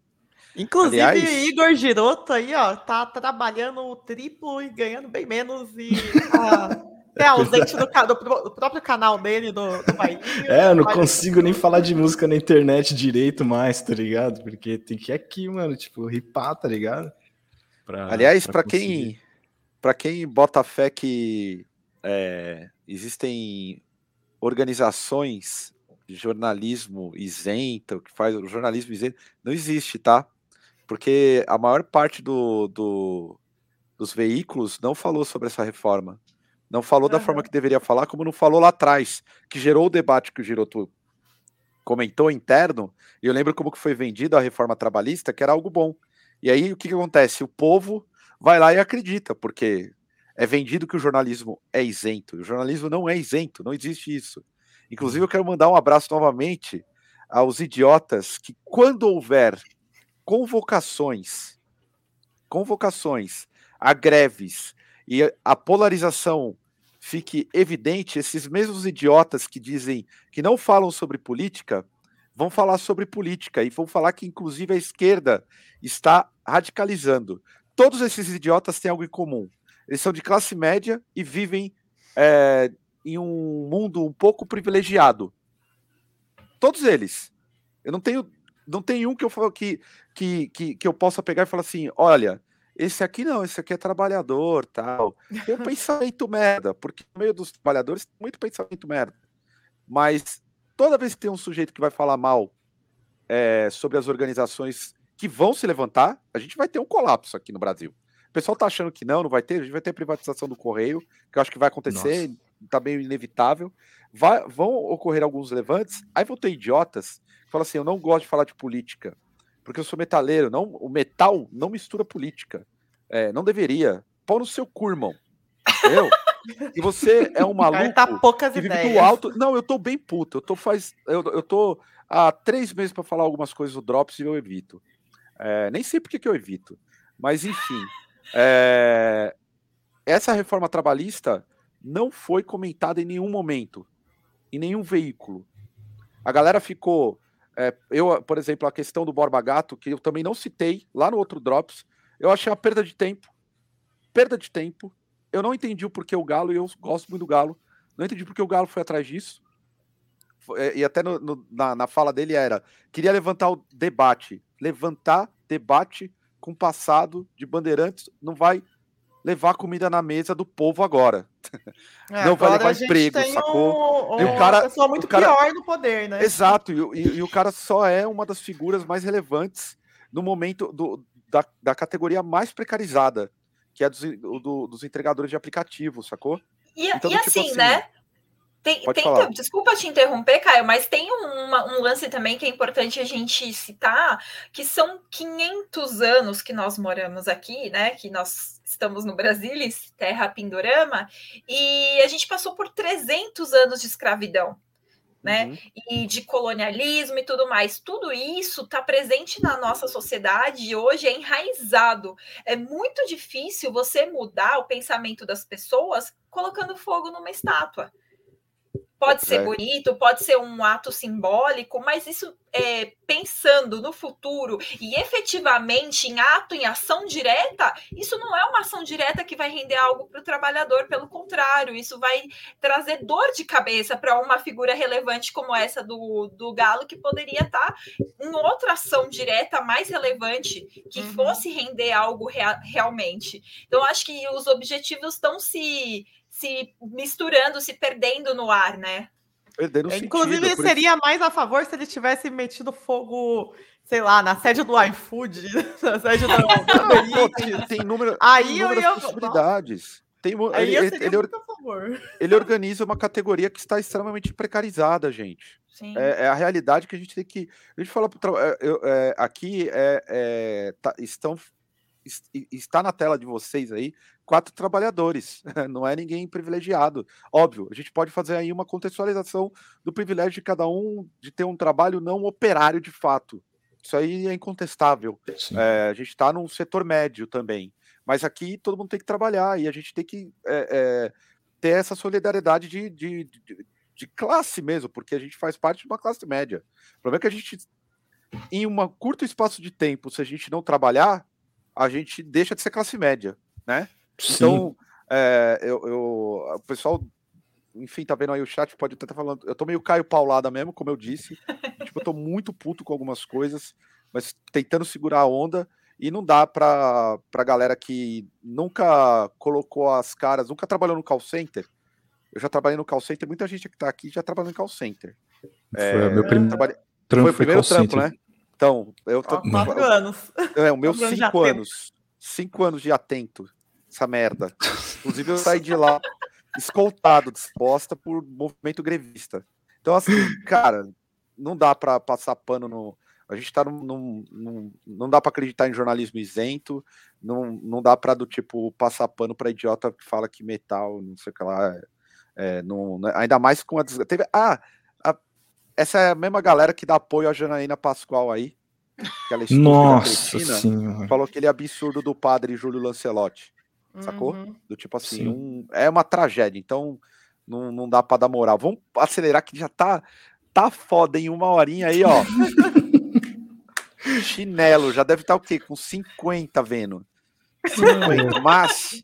Inclusive, Aliás... Igor Giroto aí, ó, tá trabalhando o triplo e ganhando bem menos e tá, [LAUGHS] é ausente do, do, do, próprio canal dele, do, do Bailinho. É, eu não consigo nem falar de música na internet direito mais, tá ligado? Porque tem que ir aqui, mano, tipo, ripar, tá ligado? Pra, Aliás, para quem para quem bota fé que é, existem organizações de jornalismo isento, que faz o jornalismo isento, não existe, tá? Porque a maior parte do, do, dos veículos não falou sobre essa reforma. Não falou uhum. da forma que deveria falar, como não falou lá atrás, que gerou o debate que o Giroto comentou interno, e eu lembro como que foi vendido a reforma trabalhista, que era algo bom. E aí, o que, que acontece? O povo vai lá e acredita, porque é vendido que o jornalismo é isento. O jornalismo não é isento, não existe isso. Inclusive, eu quero mandar um abraço novamente aos idiotas que, quando houver convocações, convocações a greves e a polarização fique evidente, esses mesmos idiotas que dizem que não falam sobre política vão falar sobre política e vão falar que, inclusive, a esquerda está radicalizando. Todos esses idiotas têm algo em comum. Eles são de classe média e vivem é, em um mundo um pouco privilegiado. Todos eles. Eu não tenho, não tenho um que eu falo que, que, que, que eu possa pegar e falar assim: olha, esse aqui não, esse aqui é trabalhador, tal. Tem um [LAUGHS] pensamento merda, porque no meio dos trabalhadores tem muito pensamento merda. Mas toda vez que tem um sujeito que vai falar mal é, sobre as organizações que vão se levantar, a gente vai ter um colapso aqui no Brasil. O pessoal tá achando que não, não vai ter, a gente vai ter privatização do Correio, que eu acho que vai acontecer, Nossa. tá meio inevitável. Vai, vão ocorrer alguns levantes, aí vão ter idiotas que falam assim: eu não gosto de falar de política, porque eu sou metaleiro. Não, o metal não mistura política. É, não deveria. Pau no seu cu, irmão. Entendeu? E você é um [LAUGHS] maluco tá poucas que ideias. vive do alto. Não, eu tô bem puto. Eu tô faz. Eu, eu tô há três meses para falar algumas coisas do Drops e eu evito. É, nem sei por que, que eu evito. Mas enfim. É, essa reforma trabalhista não foi comentada em nenhum momento, em nenhum veículo. A galera ficou é, eu, por exemplo, a questão do Borba Gato, que eu também não citei lá no outro Drops, eu achei uma perda de tempo. Perda de tempo. Eu não entendi o porquê o Galo, e eu gosto muito do Galo. Não entendi porque o Galo foi atrás disso. É, e até no, no, na, na fala dele era: queria levantar o debate. Levantar debate com o passado de bandeirantes não vai levar comida na mesa do povo agora. É, não vai levar emprego, sacou? Um, e o cara, uma pessoa muito cara, pior no poder, né? Exato, e, e, e, o cara só é uma das figuras mais relevantes no momento do, da, da categoria mais precarizada, que é dos, do, dos entregadores de aplicativo, sacou? E, então, e tipo assim, assim, né? Tem, tem, desculpa te interromper, Caio, mas tem uma, um lance também que é importante a gente citar, que são 500 anos que nós moramos aqui, né? Que nós estamos no Brasilis, terra Pindorama, e a gente passou por 300 anos de escravidão. Né? Uhum. E de colonialismo e tudo mais. Tudo isso está presente na nossa sociedade e hoje é enraizado. É muito difícil você mudar o pensamento das pessoas colocando fogo numa estátua. Pode ser é. bonito, pode ser um ato simbólico, mas isso é, pensando no futuro e efetivamente em ato, em ação direta, isso não é uma ação direta que vai render algo para o trabalhador, pelo contrário, isso vai trazer dor de cabeça para uma figura relevante como essa do, do Galo, que poderia estar tá em outra ação direta mais relevante, que uhum. fosse render algo rea realmente. Então, acho que os objetivos estão se se misturando, se perdendo no ar, né? Perdendo é, Inclusive, sentido, seria isso... mais a favor se ele tivesse metido fogo, sei lá, na sede do iFood, [LAUGHS] na sede do. Não, tem, tem número, Aí tem eu ia... possibilidades. Tem, Aí ele, eu ele, ele, a favor. ele organiza uma categoria que está extremamente precarizada, gente. É, é, a realidade que a gente tem que. A gente fala é, é, aqui é, é, tá, estão está na tela de vocês aí quatro trabalhadores, [LAUGHS] não é ninguém privilegiado. Óbvio, a gente pode fazer aí uma contextualização do privilégio de cada um de ter um trabalho não operário de fato. Isso aí é incontestável. É, a gente está num setor médio também. Mas aqui todo mundo tem que trabalhar e a gente tem que é, é, ter essa solidariedade de, de, de, de, classe mesmo, porque a gente faz parte de uma classe média. O problema é que a gente, em um curto espaço de tempo, se a gente não trabalhar, a gente deixa de ser classe média, né? Sim. Então, é, eu, eu, o pessoal, enfim, tá vendo aí o chat, pode estar falando. Eu tô meio Caio Paulada mesmo, como eu disse. [LAUGHS] tipo, eu tô muito puto com algumas coisas, mas tentando segurar a onda. E não dá pra, pra galera que nunca colocou as caras, nunca trabalhou no call center. Eu já trabalhei no call center, muita gente que tá aqui já trabalhou no call center. Foi é, meu primeiro trabalhei... foi o primeiro trampo, center. né? Então, eu tô. Quatro anos. É, o meu cinco anos. Cinco anos de atento. Essa merda. Inclusive, eu [LAUGHS] saí de lá escoltado, disposta por movimento grevista. Então, assim, cara, não dá para passar pano no. A gente tá num. num, num não dá para acreditar em jornalismo isento, não, não dá para do tipo passar pano para idiota que fala que metal, não sei o que lá. É, não, né, ainda mais com a. Teve, ah, essa é a mesma galera que dá apoio à Janaína Pascoal aí. Nossa Cristina, Falou aquele absurdo do padre Júlio Lancelotti. sacou? Uhum. Do tipo assim, Sim. um- é uma tragédia, então não, não dá pra dar moral. Vamos acelerar que já tá, tá foda em uma horinha aí, ó. [LAUGHS] Chinelo, já deve estar o quê? Com 50 vendo. 50, mas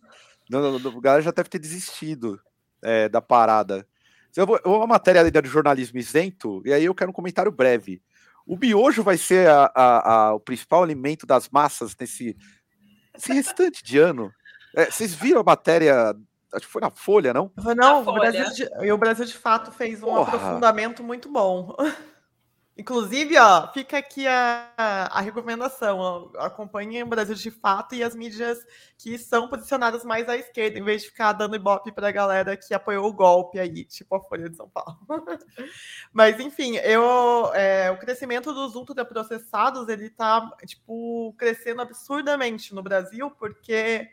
não, não, não, a galera já deve ter desistido é, da parada. Eu vou, eu vou uma matéria ali do jornalismo isento, e aí eu quero um comentário breve. O miojo vai ser a- a- a- o principal alimento das massas nesse, nesse restante de ano. É, vocês viram a matéria? Acho que foi na Folha, não? Não, Na o Brasil, de, e o Brasil de fato fez um Porra. aprofundamento muito bom. [LAUGHS] Inclusive, ó, fica aqui a, a recomendação. acompanhem o Brasil de fato e as mídias que são posicionadas mais à esquerda, em vez de ficar dando ibope pra galera que apoiou o golpe aí, tipo a Folha de São Paulo. [LAUGHS] Mas, enfim, eu, é, o crescimento dos ultraprocessados, ele tá, tipo, crescendo absurdamente no Brasil, porque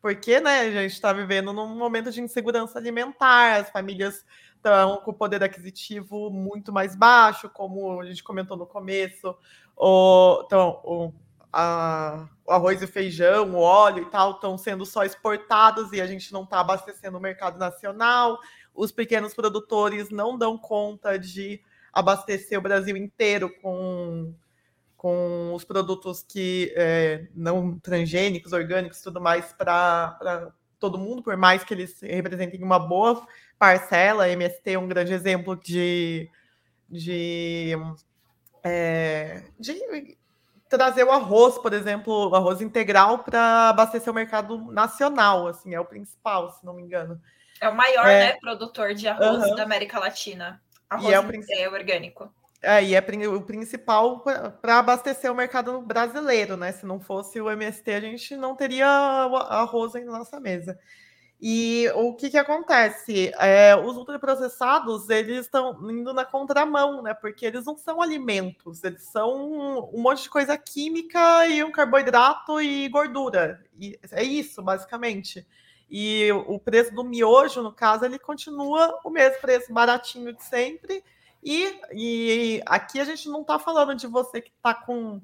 porque, né, a gente está vivendo num momento de insegurança alimentar, as famílias estão com o poder aquisitivo muito mais baixo, como a gente comentou no começo. O, então, o, a- o arroz e o feijão, o óleo e tal, estão sendo só exportados e a gente não está abastecendo o mercado nacional. Os pequenos produtores não dão conta de abastecer o Brasil inteiro com com os produtos que é, não transgênicos, orgânicos, tudo mais para todo mundo, por mais que eles representem uma boa parcela. A MST é um grande exemplo de, de, é, de trazer o arroz, por exemplo, o arroz integral para abastecer o mercado nacional, assim, é o principal, se não me engano. É o maior, É. né, produtor de arroz Aham. da América Latina. Arroz é o é, princi- orgânico. É, e é o principal para abastecer o mercado brasileiro, né? Se não fosse o MST, a gente não teria arroz na nossa mesa. E o que, que acontece? É, os ultraprocessados, eles estão indo na contramão, né? Porque eles não são alimentos, eles são um, um monte de coisa química e um carboidrato e gordura. E é isso, basicamente. E o preço do miojo, no caso, ele continua o mesmo preço baratinho de sempre. E, e aqui a gente não está falando de você que está com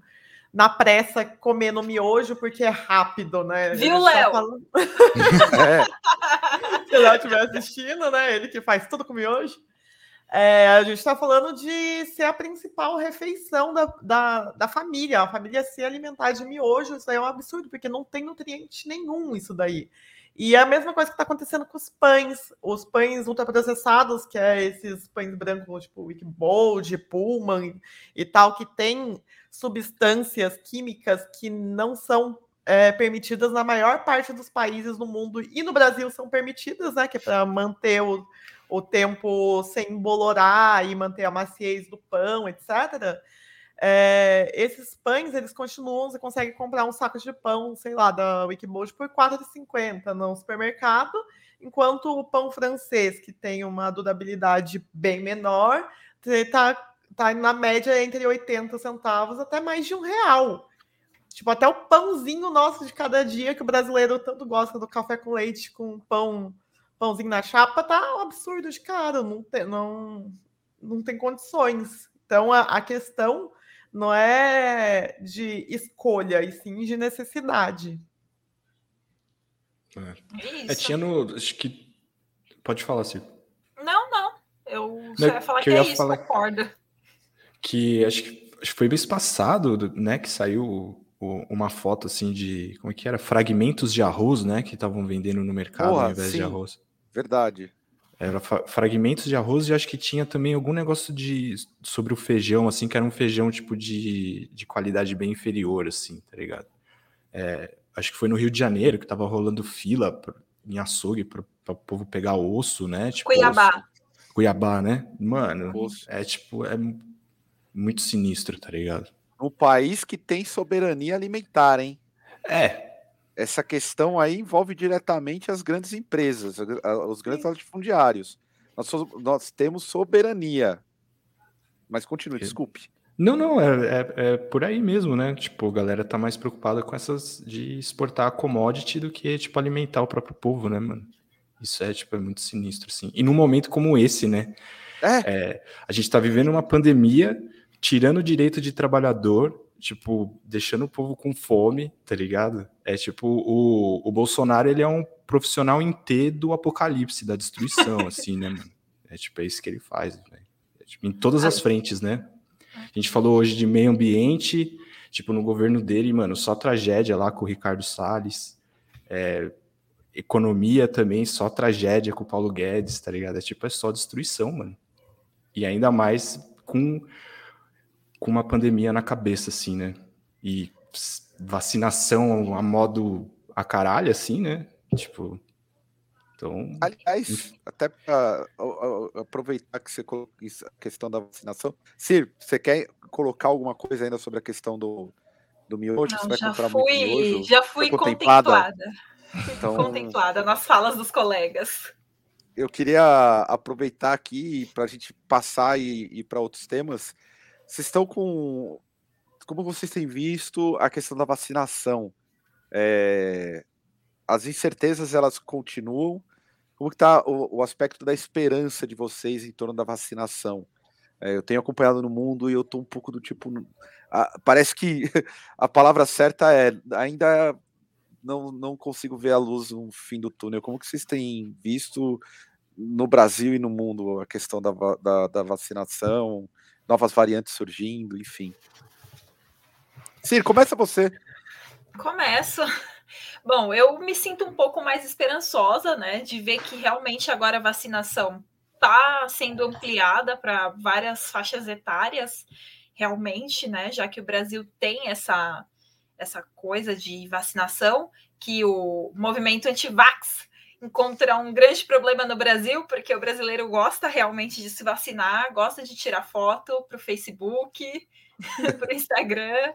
na pressa comendo miojo porque é rápido, né? Viu, tá Léo? falando- É, [LAUGHS] se o Léo estiver assistindo, né? Ele que faz tudo com miojo. É, a gente está falando de ser a principal refeição da, da, da família. A família se alimentar de miojo, isso daí é um absurdo, porque não tem nutriente nenhum isso daí. E é a mesma coisa que está acontecendo com os pães. Os pães ultraprocessados, que é esses pães brancos, tipo Wickbold, Pullman e, tal, que tem substâncias químicas que não são é, permitidas na maior parte dos países do mundo e no Brasil são permitidas, né? Que é para manter o, o tempo sem embolorar e manter a maciez do pão, etc. É, esses pães, eles continuam, você consegue comprar um saco de pão, sei lá, da Wikibold por R$ 4,50 no supermercado, enquanto o pão francês, que tem uma durabilidade bem menor, está tá na média entre 80 centavos até mais de um real. Tipo, até o pãozinho nosso de cada dia, que o brasileiro tanto gosta do café com leite com pão, pãozinho na chapa, tá um absurdo de caro, não tem, não, não tem condições. Então, a, a questão não é de escolha, e sim de necessidade. Isso. É, tinha no. Acho que. Pode falar, Circo. Não, não. Eu Não, só ia falar que que, eu é isso, falar- concordo. Que acho que, acho que foi mês passado, né? Que saiu o- uma foto assim de. Como é que era? Fragmentos de arroz, né? Que estavam vendendo no mercado Porra, ao invés de sim. arroz. verdade. Era fa- fragmentos de arroz e acho que tinha também algum negócio de sobre o feijão, assim, que era um feijão tipo de, de qualidade bem inferior, assim, tá ligado? É, acho que foi no Rio de Janeiro que tava rolando fila pra- em açougue para o povo pegar osso, né? Tipo, Cuiabá. osso. Cuiabá, né? Mano, Osso. é tipo, é muito sinistro, tá ligado? Um país que tem soberania alimentar, hein? É, Essa questão aí envolve diretamente as grandes empresas, os grandes latifundiários. Nós, nós temos soberania. Mas continue, desculpe. Não, não, é, é, é por aí mesmo, né? Tipo, a galera tá mais preocupada com essas de exportar a commodity do que, tipo, alimentar o próprio povo, né, mano? Isso é, tipo, é muito sinistro, assim. E num momento como esse, né? É, A gente tá vivendo uma pandemia, tirando o direito de trabalhador, tipo, deixando o povo com fome, tá ligado? É tipo, o, o Bolsonaro, ele é um profissional em T do apocalipse, da destruição, [LAUGHS] assim, né, mano? É tipo, é isso que ele faz, velho. É, tipo, em todas as frentes, né? A gente falou hoje de meio ambiente, tipo, no governo dele, mano, só tragédia lá com o Ricardo Salles. É, economia também, só tragédia com o Paulo Guedes, tá ligado? É tipo, é só destruição, mano. E ainda mais com, com uma pandemia na cabeça, assim, né? E vacinação a modo a caralho, assim, né? Tipo. Então. Aliás, até para aproveitar que você colocou a questão da vacinação. Cir, você quer colocar alguma coisa ainda sobre a questão do, do miojo? Não, já, fui, já fui contemplada. contemplada. Então, contemplada nas falas dos colegas. Eu queria aproveitar aqui para a gente passar e ir para outros temas. Vocês estão com. Como vocês têm visto a questão da vacinação? É, as incertezas elas continuam. Como está o, o, aspecto da esperança de vocês em torno da vacinação? É, eu tenho acompanhado no mundo e eu estou um pouco do tipo. A, parece que [LAUGHS] a palavra certa é ainda não, não consigo ver a luz no fim do túnel. Como que vocês têm visto no Brasil e no mundo a questão da, da, da vacinação, novas variantes surgindo, enfim? Ciro, começa você. Começo. [LAUGHS] Bom, eu me sinto um pouco mais esperançosa, né, de ver que realmente agora a vacinação está sendo ampliada para várias faixas etárias, realmente, né, já que o Brasil tem essa essa coisa de vacinação, que o movimento anti-vax encontra um grande problema no Brasil, porque o brasileiro gosta realmente de se vacinar, gosta de tirar foto para o Facebook, [LAUGHS] para o Instagram.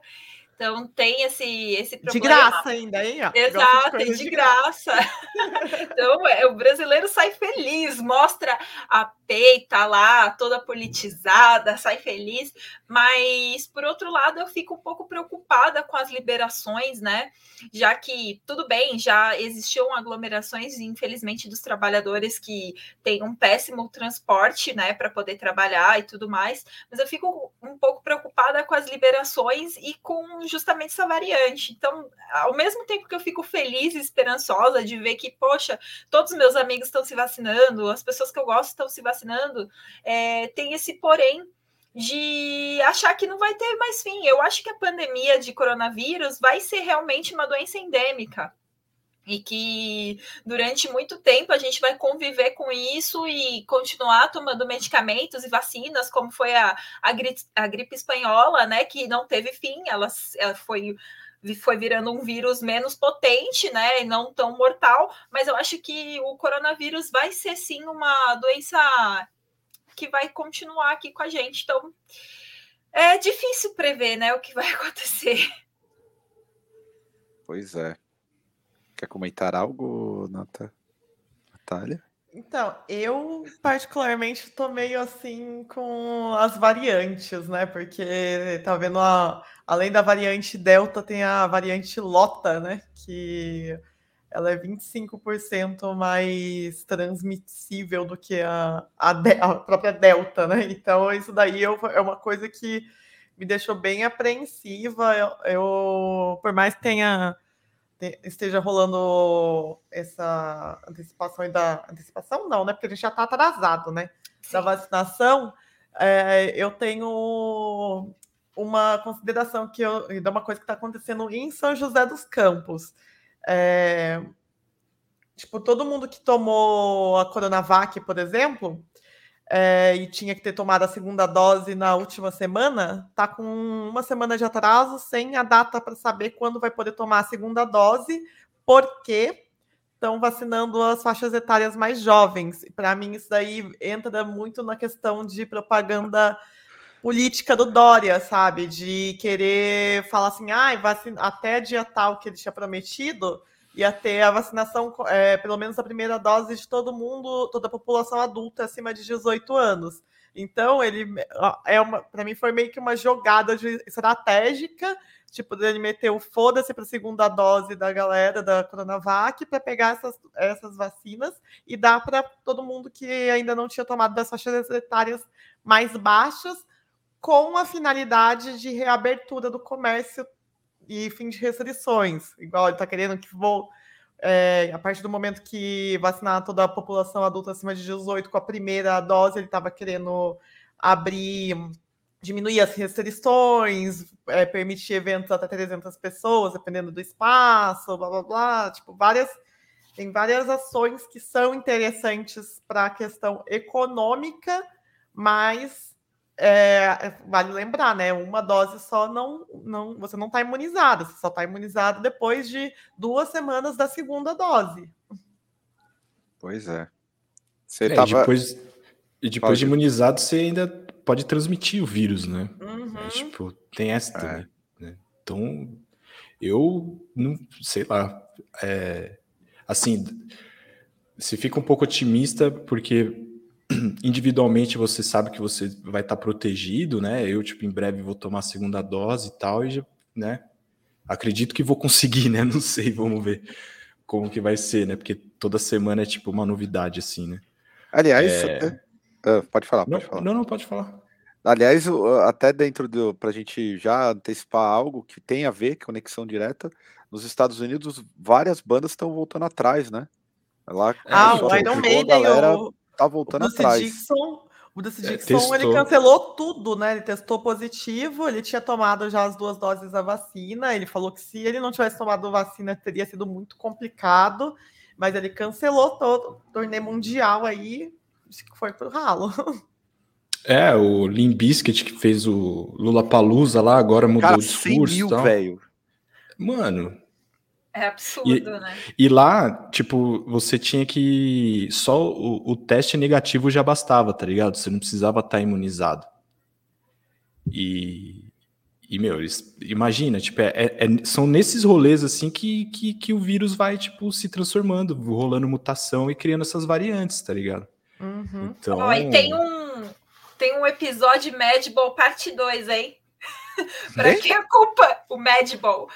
Então tem esse, esse problema. De graça ainda, hein? Exato, de, de graça. [LAUGHS] [LAUGHS] então é, o brasileiro sai feliz, mostra a peita lá, toda politizada, sai feliz. Mas, por outro lado, eu fico um pouco preocupada com as liberações, né? Já que, tudo bem, já existiam aglomerações, infelizmente, dos trabalhadores que têm um péssimo transporte, né, para poder trabalhar e tudo mais. Mas eu fico um pouco preocupada com as liberações e com justamente essa variante. Então, ao mesmo tempo que eu fico feliz e esperançosa de ver que, poxa, todos os meus amigos estão se vacinando, as pessoas que eu gosto estão se vacinando, é, tem esse porém de achar que não vai ter mais fim. Eu acho que a pandemia de coronavírus vai ser realmente uma doença endêmica e que durante muito tempo a gente vai conviver com isso e continuar tomando medicamentos e vacinas, como foi a, a, gripe, a gripe espanhola, né, que não teve fim, ela, ela foi foi virando um vírus menos potente, né, e não tão mortal, mas eu acho que o coronavírus vai ser sim uma doença que vai continuar aqui com a gente. Então, é difícil prever, né, o que vai [LAUGHS] acontecer. Pois é. Quer comentar algo, Nata? Natália? Então, eu particularmente estou meio assim com as variantes, né? Porque tá vendo a, além da variante Delta, tem a variante Lota, né? Que ela é 25% mais transmissível do que a, a, a, própria Delta, né? Então, isso daí eu, é uma coisa que me deixou bem apreensiva. Eu, eu por mais que tenha esteja rolando essa antecipação da antecipação não, né? Porque a gente já está atrasado, né? Sim. Da vacinação, é, eu tenho uma consideração que eu de uma coisa que está acontecendo em São José dos Campos. É, tipo, todo mundo que tomou a Coronavac, por exemplo, é, e tinha que ter tomado a segunda dose na última semana, está com uma semana de atraso, sem a data para saber quando vai poder tomar a segunda dose, porque estão vacinando as faixas etárias mais jovens. Para mim, isso daí entra muito na questão de propaganda política do Dória, sabe? De querer falar assim, ah, vacina, até dia tal que ele tinha prometido, ia ter a vacinação, é, pelo menos a primeira dose de todo mundo, toda a população adulta acima de 18 anos. Então, ele é uma, para mim foi meio que uma jogada estratégica, tipo, ele meter o foda-se para a segunda dose da galera da Coronavac para pegar essas, essas vacinas e dar para todo mundo que ainda não tinha tomado das faixas etárias mais baixas, com a finalidade de reabertura do comércio e fim de restrições. Igual ele está querendo que vou. É, a partir do momento que vacinar toda a população adulta acima de 18 com a primeira dose, ele estava querendo abrir, diminuir as restrições, é, permitir eventos até 300 pessoas, dependendo do espaço, blá blá blá, tipo, várias. Tem várias ações que são interessantes para a questão econômica, mas é, vale lembrar, né? Uma dose só não, não você não está imunizado, você só está imunizado depois de duas semanas da segunda dose. Pois é. Você é, tava... depois, e depois pode... de imunizado, você ainda pode transmitir o vírus, né? Uhum. É, tipo, tem essa é. também. Né? Então, eu não sei lá. É, assim, se fica um pouco otimista, porque [CLEARS THROAT] individualmente você sabe que você vai estar tá protegido, né? Eu, tipo, em breve vou tomar a segunda dose e tal, e, né? Acredito que vou conseguir, né? [LAUGHS] Não sei, vamos ver como que vai ser, né? Porque toda semana é, tipo, uma novidade, assim, né? Aliás, é... uh, pode falar, não, pode falar. Não, não, pode falar. Aliás, até dentro do. Para a gente já antecipar algo que tem a ver, conexão direta, nos Estados Unidos, várias bandas estão voltando atrás, né? Lá, ah, o Iron Maiden, galera... o tá voltando o atrás. Dixon, o é, Dixon, é, ele cancelou tudo, né? Ele testou positivo, ele tinha tomado já as duas doses da vacina. Ele falou que se ele não tivesse tomado vacina, teria sido muito complicado. Mas ele cancelou todo o torneio mundial aí, acho que foi pro ralo. [LAUGHS] É, o Lim Biscuit que fez o Lula Palusa lá, agora mudou Cara, o discurso. Mil, velho. Mano, é absurdo, e, né? E lá, tipo, você tinha que. Só o, o, teste negativo já bastava, tá ligado? Você não precisava estar tá imunizado. E. E, meu, imagina, tipo, é, é, são nesses rolês assim que, que, que, o vírus vai, tipo, se transformando, rolando mutação e criando essas variantes, tá ligado? Uhum. Então... E tem um, tem um episódio Madball parte 2, hein? [LAUGHS] pra quem é culpa o Madball.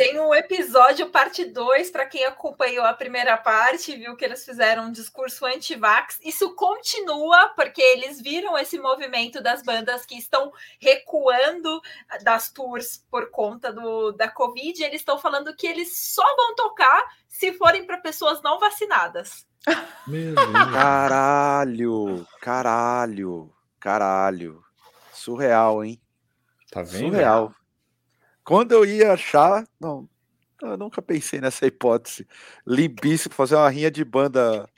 Tem um episódio, parte 2, para quem acompanhou a primeira parte, viu que eles fizeram um discurso anti-vax. Isso continua, porque eles viram esse movimento das bandas que estão recuando das tours por conta do, da Covid. eles estão falando que eles só vão tocar se forem para pessoas não vacinadas. Meu [LAUGHS] caralho, caralho, caralho. Surreal, hein? Tá vendo? Surreal. Quando eu ia achar, não, eu nunca pensei nessa hipótese. Limbiscuit, fazer uma rinha de banda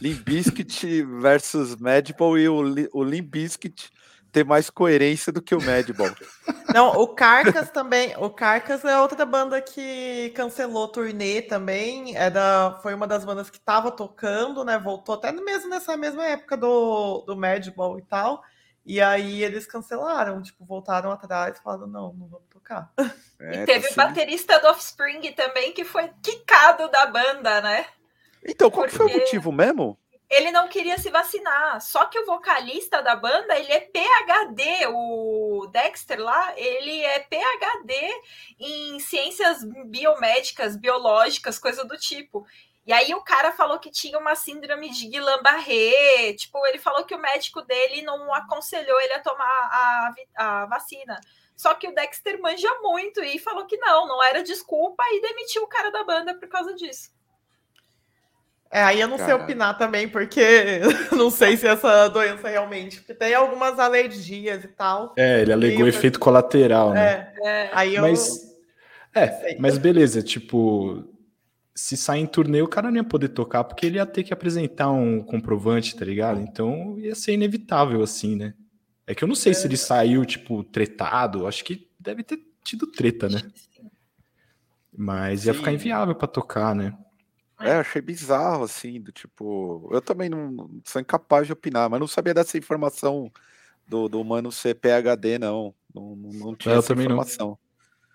Limbiskit [LAUGHS] versus Madball e o, o Limbiskit ter mais coerência do que o Madball. Não, o Carcas também. O Carcas é outra banda que cancelou turnê também. Era, é foi uma das bandas que estava tocando, né? Voltou até mesmo nessa mesma época do, do Madball e tal. E aí eles cancelaram, tipo, voltaram atrás e falaram, não, não vamos tocar. É, e teve tá o baterista do Offspring também, que foi quicado da banda, né? Então, qual Porque... foi o motivo mesmo? Ele não queria se vacinar. Só que o vocalista da banda, ele é PhD. O Dexter lá, ele é PhD em ciências biomédicas, biológicas, coisa do tipo. E aí o cara falou que tinha uma síndrome de Guillain-Barré, tipo, ele falou que o médico dele não aconselhou ele a tomar a, a vacina. Só que o Dexter manja muito e falou que não, não era desculpa e demitiu o cara da banda por causa disso. É, aí eu não Caramba. sei opinar também, porque [LAUGHS] não sei se essa doença realmente. Porque tem algumas alergias e tal. É, ele alegou e... efeito colateral, né? É, é. aí eu. Mas, é, mas beleza, tipo, se sair em turnê, o cara não ia poder tocar, porque ele ia ter que apresentar um comprovante, tá ligado? Então ia ser inevitável, assim, né? É que eu não sei é. se ele saiu, tipo, tretado. Acho que deve ter tido treta, né? Mas ia Sim. ficar inviável para tocar, né? É, achei bizarro, assim, do tipo. Eu também não sou incapaz de opinar, mas não sabia dessa informação do, do mano ser PHD, não. Não, não tinha eu essa informação.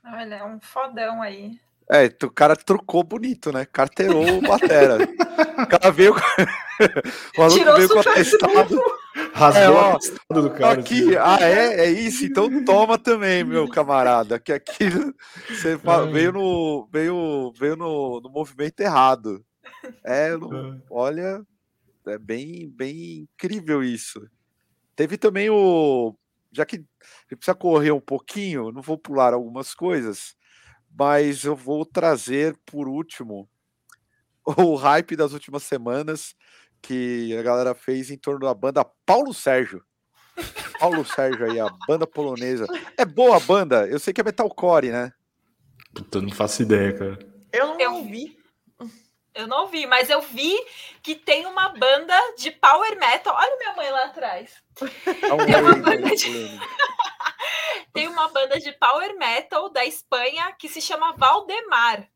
Não. Olha, é um fodão aí. É, o cara trucou bonito, né? Carteirou o Batera. o cara veio. [LAUGHS] o Tirou veio com atestado. Rasgou é, o do cara. Aqui, assim. ah, é? É isso? Então toma também, meu camarada. Que aqui você é. veio, no, veio, veio no, no movimento errado. É, no, é. olha, é bem, bem incrível isso. Teve também o. já que precisa correr um pouquinho, não vou pular algumas coisas, mas eu vou trazer por último [LAUGHS] o hype das últimas semanas que a galera fez em torno da banda Paulo Sérgio. Paulo Sérgio aí, a banda polonesa. É boa a banda? Eu sei que é metalcore, né? Puta, eu não faço ideia, cara. Eu não Eu ouvi. Eu não vi, mas eu vi que tem uma banda de power metal. Olha minha mãe lá atrás. É um Tem uma banda de-. Tem uma banda de power metal da Espanha que se chama Valdemar.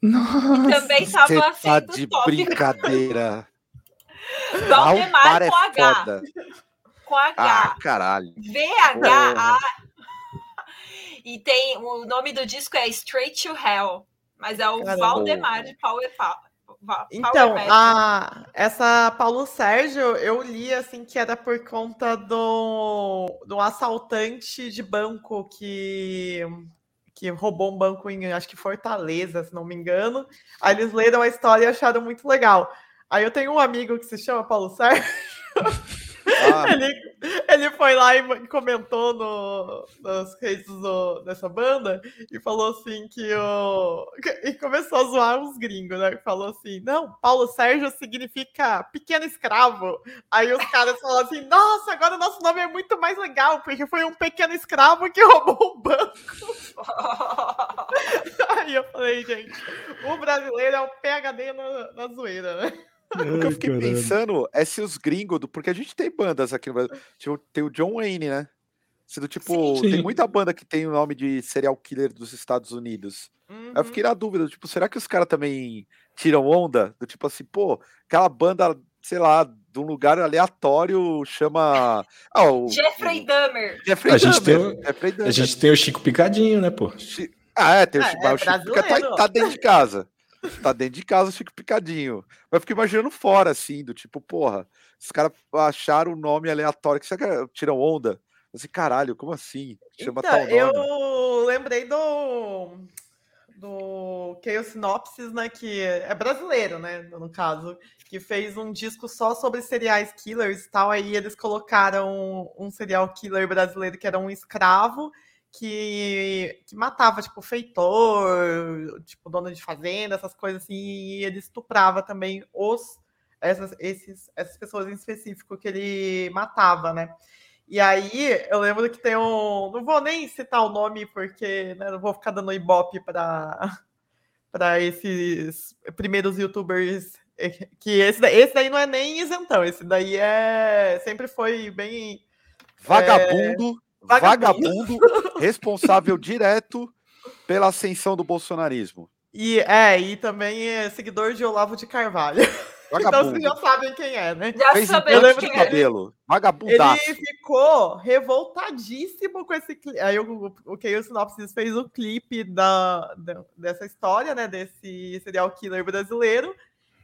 Nossa. Também Você estava tá sendo de top. brincadeira. [LAUGHS] Valdemar Valdemar é com H. foda. Com H. Ah, caralho. V-H-A. E tem o nome do disco é Straight to Hell, mas é o Caramba. Valdemar de Power, Então, a, essa Paulo Sérgio, eu li assim que era por conta do, do assaltante de banco que, que roubou um banco em, acho que Fortaleza, se não me engano. Aí eles leram a história e acharam muito legal. Aí eu tenho um amigo que se chama Paulo Sérgio. [LAUGHS] Ah, [LAUGHS] Ele, ele foi lá e comentou no, nas redes do- dessa banda e falou assim que o. E começou a zoar uns gringos, né? Falou assim: não, Paulo Sérgio significa pequeno escravo. Aí os caras falaram assim: nossa, agora o nosso nome é muito mais legal, porque foi um pequeno escravo que roubou o banco. [LAUGHS] Aí eu falei, gente, o brasileiro é o PHD na, na zoeira, né? O que eu fiquei pensando é se os gringos, do- porque a gente tem bandas aqui no Brasil. Tipo, Tem o John Wayne, né? Se do tipo, Sim. tem muita banda que tem o nome de serial killer dos Estados Unidos. Aí eu Uhum. fiquei na dúvida, tipo, será que os caras também tiram onda? Do tipo assim, pô, aquela banda, sei lá, de um lugar aleatório chama. Ah, o, Jeffrey Dahmer. Jeffrey A gente Dahmer, tem o- Jeffrey A Dahmer. gente tem o Chico Picadinho, né, pô? Chi- Ah, é, tem o É, Chico, é o Chico Pica- tá, tá dentro de casa. Tá dentro de casa o Chico Picadinho. Mas eu fico imaginando fora, assim, do tipo, porra, os caras acharam um nome aleatório. Que será que tiram onda? Assim, caralho, como assim? Chama Então, tal nome. eu lembrei do do Chaos Synopsis, né, que é brasileiro, né, no caso, que fez um disco só sobre serial killers e tal, aí eles colocaram um serial killer brasileiro que era um escravo que, que matava, tipo, feitor, tipo, dono de fazenda, essas coisas assim, e ele estuprava também os essas, esses, essas pessoas em específico que ele matava, né? E aí, eu lembro que tem um. Não vou nem citar o nome, porque né, não vou ficar dando ibope para [LAUGHS] para esses primeiros youtubers. eh, Que esse, esse daí não é nem isentão, esse daí é. Sempre foi bem. Vagabundo, vagabundo. Vagabundo, responsável direto pela ascensão do bolsonarismo. E é, e também é seguidor de Olavo de Carvalho. [LAUGHS] Então vocês já sabem quem é, né? Já Fez sabemos quem é. cabelo. Ele Vagabundaço. ficou revoltadíssimo com esse clipe. Aí o, o Keio Sinopsis fez o clipe da, da- dessa história, né? Desse serial killer brasileiro.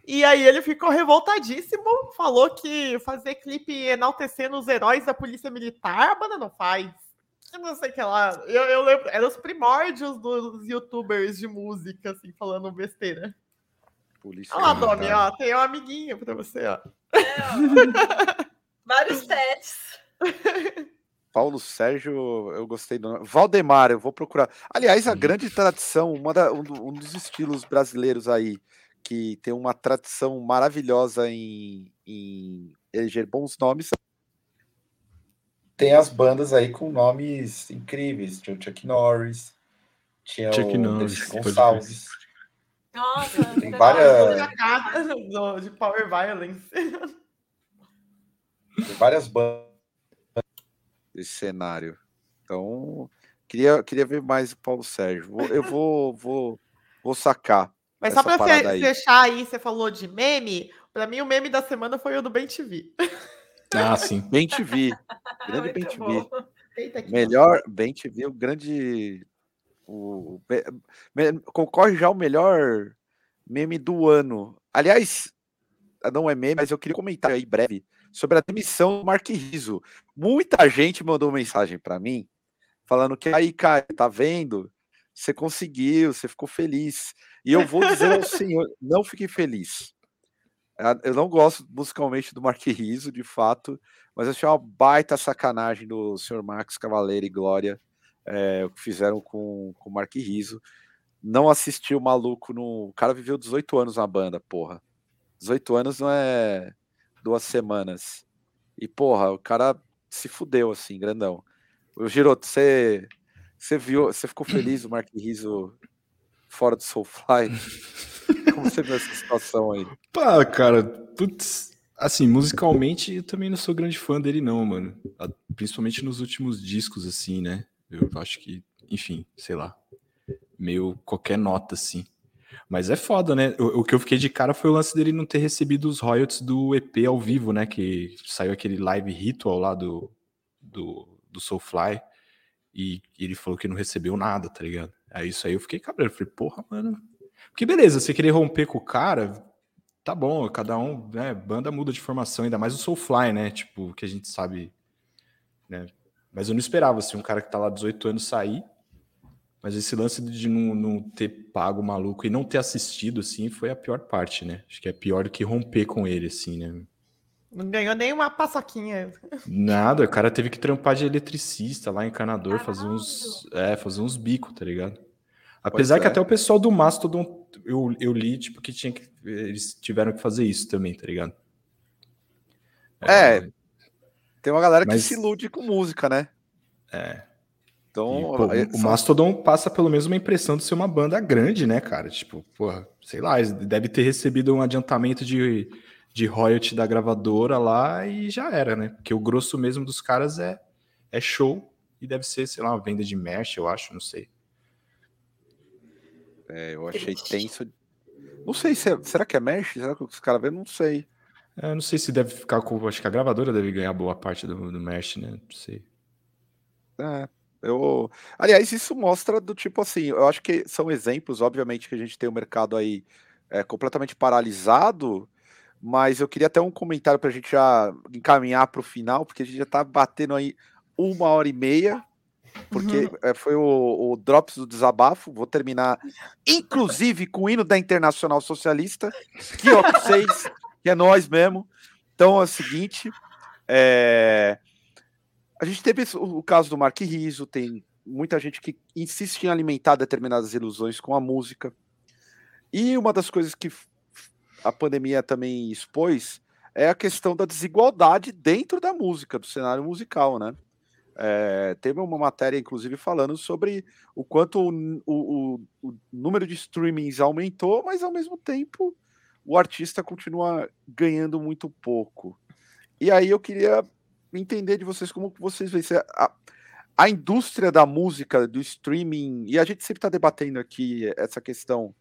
E aí ele ficou revoltadíssimo, falou que fazer clipe enaltecendo os heróis da polícia militar, a banda não faz. Que não sei o que lá. Eu, eu lembro, eram os primórdios dos youtubers de música, assim, falando besteira. Polícia Olha lá. Domi, ó, tem um amiguinho pra você, ó. É, ó. Vários sets. Paulo Sérgio, eu gostei do nome. Valdemar, eu vou procurar. Aliás, a grande tradição, uma da- um, um dos estilos brasileiros aí, que tem uma tradição maravilhosa em, em eleger bons nomes. Tem as bandas aí com nomes incríveis. Tinha o Chuck Norris, tinha Chuck o Norris, Gonçalves. Nossa, Tem legal. várias- de Power Violence. Tem várias bandas desse cenário. Então, queria, queria ver mais o Paulo Sérgio. Eu vou, vou, vou sacar. Mas só essa pra fe- parada aí. fechar aí, você falou de meme. Pra mim, o meme da semana foi o do Ben TV. Ah, sim. [LAUGHS] Bem TV. Grande Muito Bem TV. Eita, Melhor Bem TV, o grande. O, me- concorre já o melhor meme do ano. Aliás, não é meme, mas eu queria comentar aí breve sobre a demissão do Mark Rizzo. Muita gente mandou mensagem para mim falando que aí, cara, tá vendo? Você conseguiu, você ficou feliz. E eu vou dizer ao senhor, não fiquei feliz. Eu não gosto musicalmente do Mark Riso, de fato, mas achei uma baita sacanagem do Sr. Max Cavaleiro e Glória, é, o que fizeram com, com o Mark Riso. Não assisti o maluco no. O cara viveu 18 anos na banda, porra. 18 anos não é duas semanas. E, porra, o cara se fudeu assim, grandão. O Giroto, você, você viu, você ficou feliz o Mark Riso fora do Soulfly? [LAUGHS] Como você vê essa situação aí? Pá, cara, putz, assim, musicalmente eu também não sou grande fã dele, não, mano. Principalmente nos últimos discos, assim, né? Eu acho que, enfim, sei lá. Meio qualquer nota, assim. Mas é foda, né? O, o, que eu fiquei de cara foi o lance dele não ter recebido os royalties do EP ao vivo, né? Que saiu aquele live ritual lá do, do, do Soulfly. E, e ele falou que não recebeu nada, tá ligado? Aí isso aí eu fiquei cabreiro. Falei, porra, mano, porque beleza, você querer romper com o cara, tá bom, cada um, né, banda muda de formação, ainda mais o Soulfly, né, tipo, que a gente sabe, né, mas eu não esperava, assim, um cara que tá lá 18 anos sair, mas esse lance de não, não ter pago o maluco e não ter assistido, assim, foi a pior parte, né, acho que é pior do que romper com ele, assim, né. Não ganhou nem uma paçoquinha. Nada, o cara teve que trampar de eletricista lá, encanador, fazer uns, é, fazer uns bicos, tá ligado? Apesar que é. até o pessoal do Mastodon, eu, eu li, tipo, que tinha que. Eles tiveram que fazer isso também, tá ligado? É. é tem uma galera mas... que se ilude com música, né? É. Então, e, pô, o Mastodon passa pelo menos uma impressão de ser uma banda grande, né, cara? Tipo, porra, sei lá, deve ter recebido um adiantamento de, de royalty da gravadora lá e já era, né? Porque o grosso mesmo dos caras é, é show e deve ser, sei lá, uma venda de merch, eu acho, não sei. É, eu achei tenso. Não sei se é, será que é mesh? Será que os caras vêem? Não sei. É, não sei se deve ficar com. Acho que a gravadora deve ganhar boa parte do, do mesh, né? Não sei. É, eu. Aliás, isso mostra do tipo assim. Eu acho que são exemplos, obviamente, que a gente tem o um mercado aí é, completamente paralisado. Mas eu queria até um comentário para a gente já encaminhar para o final, porque a gente já está batendo aí uma hora e meia porque uhum. É, foi o, o, Drops do Desabafo. Vou terminar, inclusive, com o hino da Internacional Socialista, que ó, vocês, que é nós mesmo. Então é o seguinte: é... a gente teve o caso do Mark Riso, tem muita gente que insiste em alimentar determinadas ilusões com a música. E uma das coisas que a pandemia também expôs é a questão da desigualdade dentro da música, do cenário musical, né? É, teve uma matéria, inclusive, falando sobre o quanto o, o, o, número de streamings aumentou, mas ao mesmo tempo o artista continua ganhando muito pouco. E aí eu queria entender de vocês como vocês veem a, a indústria da música, do streaming, e a gente sempre está debatendo aqui essa questão,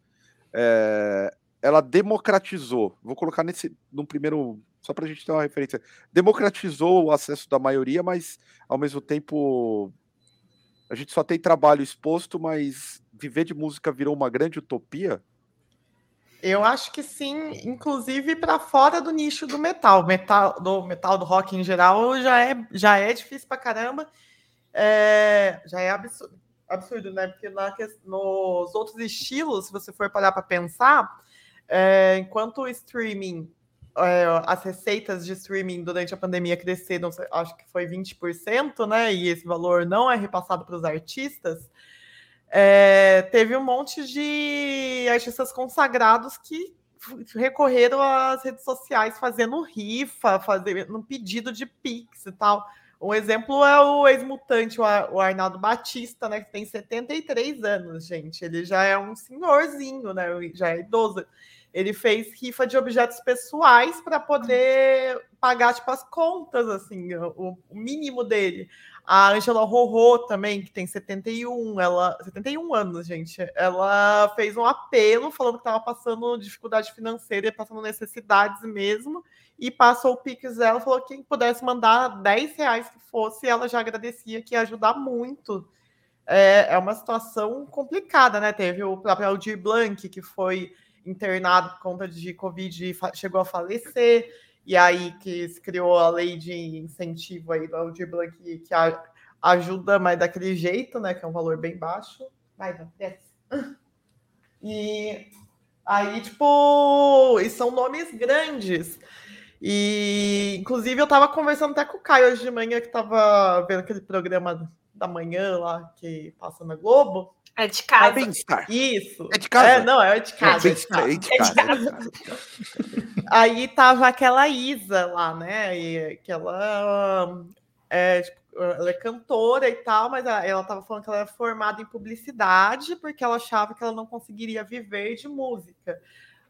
é, ela democratizou. Vou colocar nesse num primeiro só para a gente ter uma referência. Democratizou o acesso da maioria, mas ao mesmo tempo a gente só tem trabalho exposto, mas viver de música virou uma grande utopia? Eu acho que sim, inclusive para fora do nicho do metal, metal do metal do rock em geral já é já é difícil para caramba, é, já é absurdo, absurdo, né? Porque na, nos outros estilos, se você for parar para pensar, é, enquanto o streaming é, as receitas de streaming durante a pandemia cresceram, acho que foi 20%, né? E esse valor não é repassado para os artistas. É, teve um monte de artistas consagrados que recorreram às redes sociais fazendo rifa, fazendo um pedido de Pix e tal. Um exemplo é o ex-mutante, o Arnaldo Batista, né? Que tem 73 anos, gente. Ele já é um senhorzinho, né? Já é idoso. Ele fez rifa de objetos pessoais para poder pagar tipo, as contas, assim, o, o mínimo dele. A Angela Rorô também, que tem 71, ela 71 anos, gente. Ela fez um apelo falando que estava passando dificuldade financeira passando necessidades mesmo. E passou o Pix dela, falou que quem pudesse mandar 10 reais que fosse, ela já agradecia, que ia ajudar muito. É, é uma situação complicada, né? Teve o próprio Aldir Blanc, que foi internado por conta de Covid e chegou a falecer, e aí que se criou a lei de incentivo aí do Aldir Blanc que, que ajuda, mas daquele jeito, né? Que é um valor bem baixo. Vai, desce. [LAUGHS] E Aí, tipo, e são nomes grandes. E, inclusive, eu tava conversando até com o Caio hoje de manhã, que tava vendo aquele programa da manhã lá que passa na Globo. É de casa. bem-estar. Isso. É de casa? É, não, é de casa. É é de casa. é de casa, é de casa. Aí tava aquela Isa lá, né? E que ela é, tipo, ela é cantora e tal, mas ela, ela tava falando que ela era formada em publicidade porque ela achava que ela não conseguiria viver de música.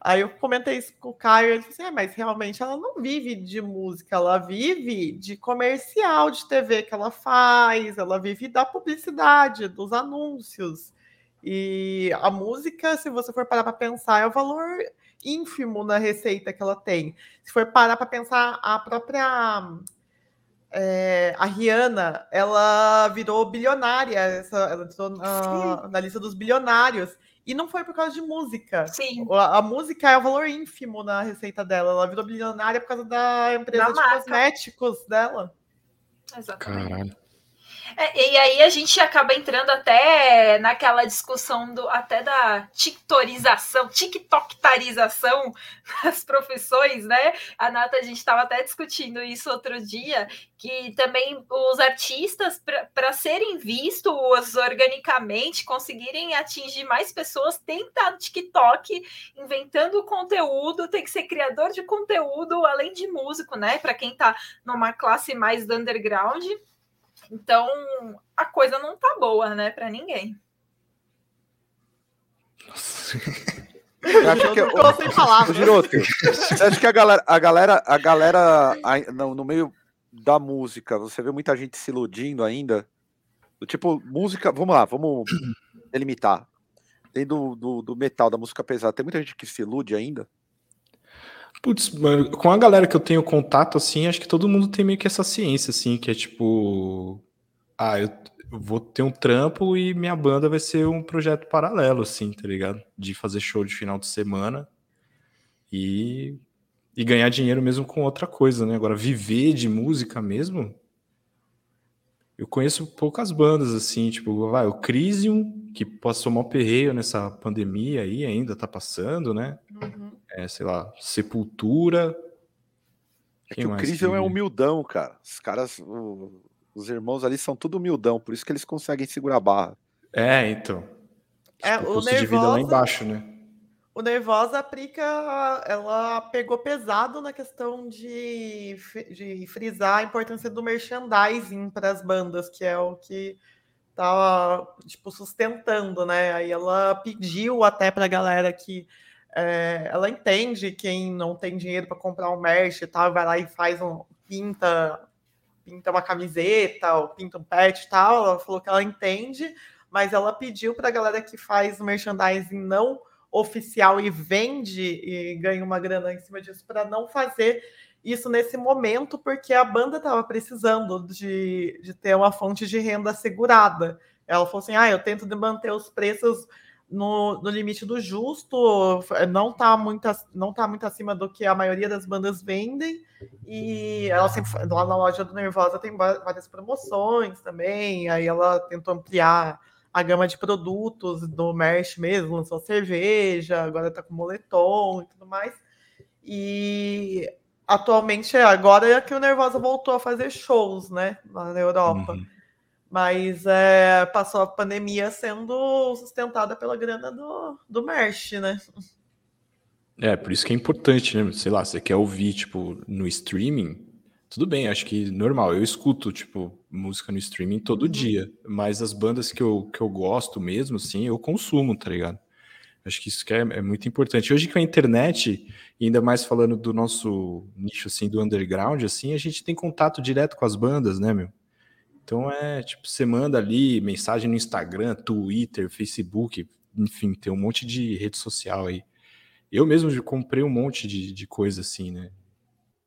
Aí eu comentei isso com o Caio, ele disse assim, é, mas realmente ela não vive de música, ela vive de comercial de TV que ela faz, ela vive da publicidade, dos anúncios. E a música, se você for parar para pensar, é o valor ínfimo na receita que ela tem. Se for parar para pensar, a própria é, a Rihanna, ela virou bilionária, essa, ela entrou na, na lista dos bilionários. E não foi por causa de música. Sim. A, a música é o valor ínfimo na receita dela. Ela virou bilionária por causa da empresa Da de marca. cosméticos dela. Exatamente. Caralho. É, e aí a gente acaba entrando até naquela discussão do até da tiktorização, tiktokarização [LAUGHS] das profissões, né? A Nata, a gente estava até discutindo isso outro dia, que também os artistas, para serem vistos organicamente, conseguirem atingir mais pessoas, tem que estar no TikTok inventando conteúdo, tem que ser criador de conteúdo, além de músico, né? Para quem está numa classe mais underground. Então, a coisa não tá boa, né, para ninguém. Nossa. Eu acho que, Eu sem palavras. Giroto, você acha que a galera, a galera, a galera ai- no, no meio da música, você vê muita gente se iludindo ainda? Do tipo, música, vamos lá, vamos delimitar. Dentro do, do, do metal, da música pesada, tem muita gente que se ilude ainda? Putz, com a galera que eu tenho contato, assim, acho que todo mundo tem meio que essa ciência, assim, que é tipo. Ah, eu vou ter um trampo e minha banda vai ser um projeto paralelo, assim, tá ligado? De fazer show de final de semana e, e ganhar dinheiro mesmo com outra coisa, né? Agora, viver de música mesmo. Eu conheço poucas bandas, assim, tipo, vai, o Crisium, que passou mal perreio nessa pandemia aí, ainda tá passando, né? Uhum. é, sei lá, Sepultura. É Quem que o Crisium que- é humildão, cara. Os caras, o- os irmãos ali são tudo humildão, por isso que eles conseguem segurar a barra. É, então. É, Tipo, o custo de vida lá embaixo, né? O Nervosa aplica, ela pegou pesado na questão de, de frisar a importância do merchandising para as bandas, que é o que tá tipo sustentando, né? Aí ela pediu até para a galera que é, ela entende quem não tem dinheiro para comprar um merch e tal, vai lá e faz um pinta pinta uma camiseta ou pinta um pet e tal. Ela falou que ela entende, mas ela pediu para a galera que faz merchandising não oficial e vende e ganha uma grana em cima disso para não fazer isso nesse momento, porque a banda estava precisando de, de ter uma fonte de renda assegurada. Ela falou assim: ah, eu tento manter os preços no, no limite do justo, não está muito, não tá muito acima do que a maioria das bandas vendem. E ela sempre lá na loja do Nervosa tem várias promoções também. Aí ela tentou ampliar a gama de produtos do merch mesmo, lançou cerveja, agora tá com moletom e tudo mais. E atualmente, agora é que o Nervosa voltou a fazer shows, né, lá na Europa. Uhum. Mas é, passou a pandemia sendo sustentada pela grana do, do merch, né? É, por isso que é importante, né? Sei lá, você quer ouvir, tipo, no streaming, tudo bem, acho que normal. Eu escuto, tipo, música no streaming todo Uhum. dia, mas as bandas que eu, que eu gosto mesmo, assim, eu consumo, tá ligado? Acho que isso que é, é muito importante. Hoje com a internet, ainda mais falando do nosso nicho, assim, do underground, assim, a gente tem contato direto com as bandas, né, meu? Então é, tipo, você manda ali mensagem no Instagram, Twitter, Facebook, enfim, tem um monte de rede social aí. Eu mesmo já comprei um monte de, de coisa assim, né?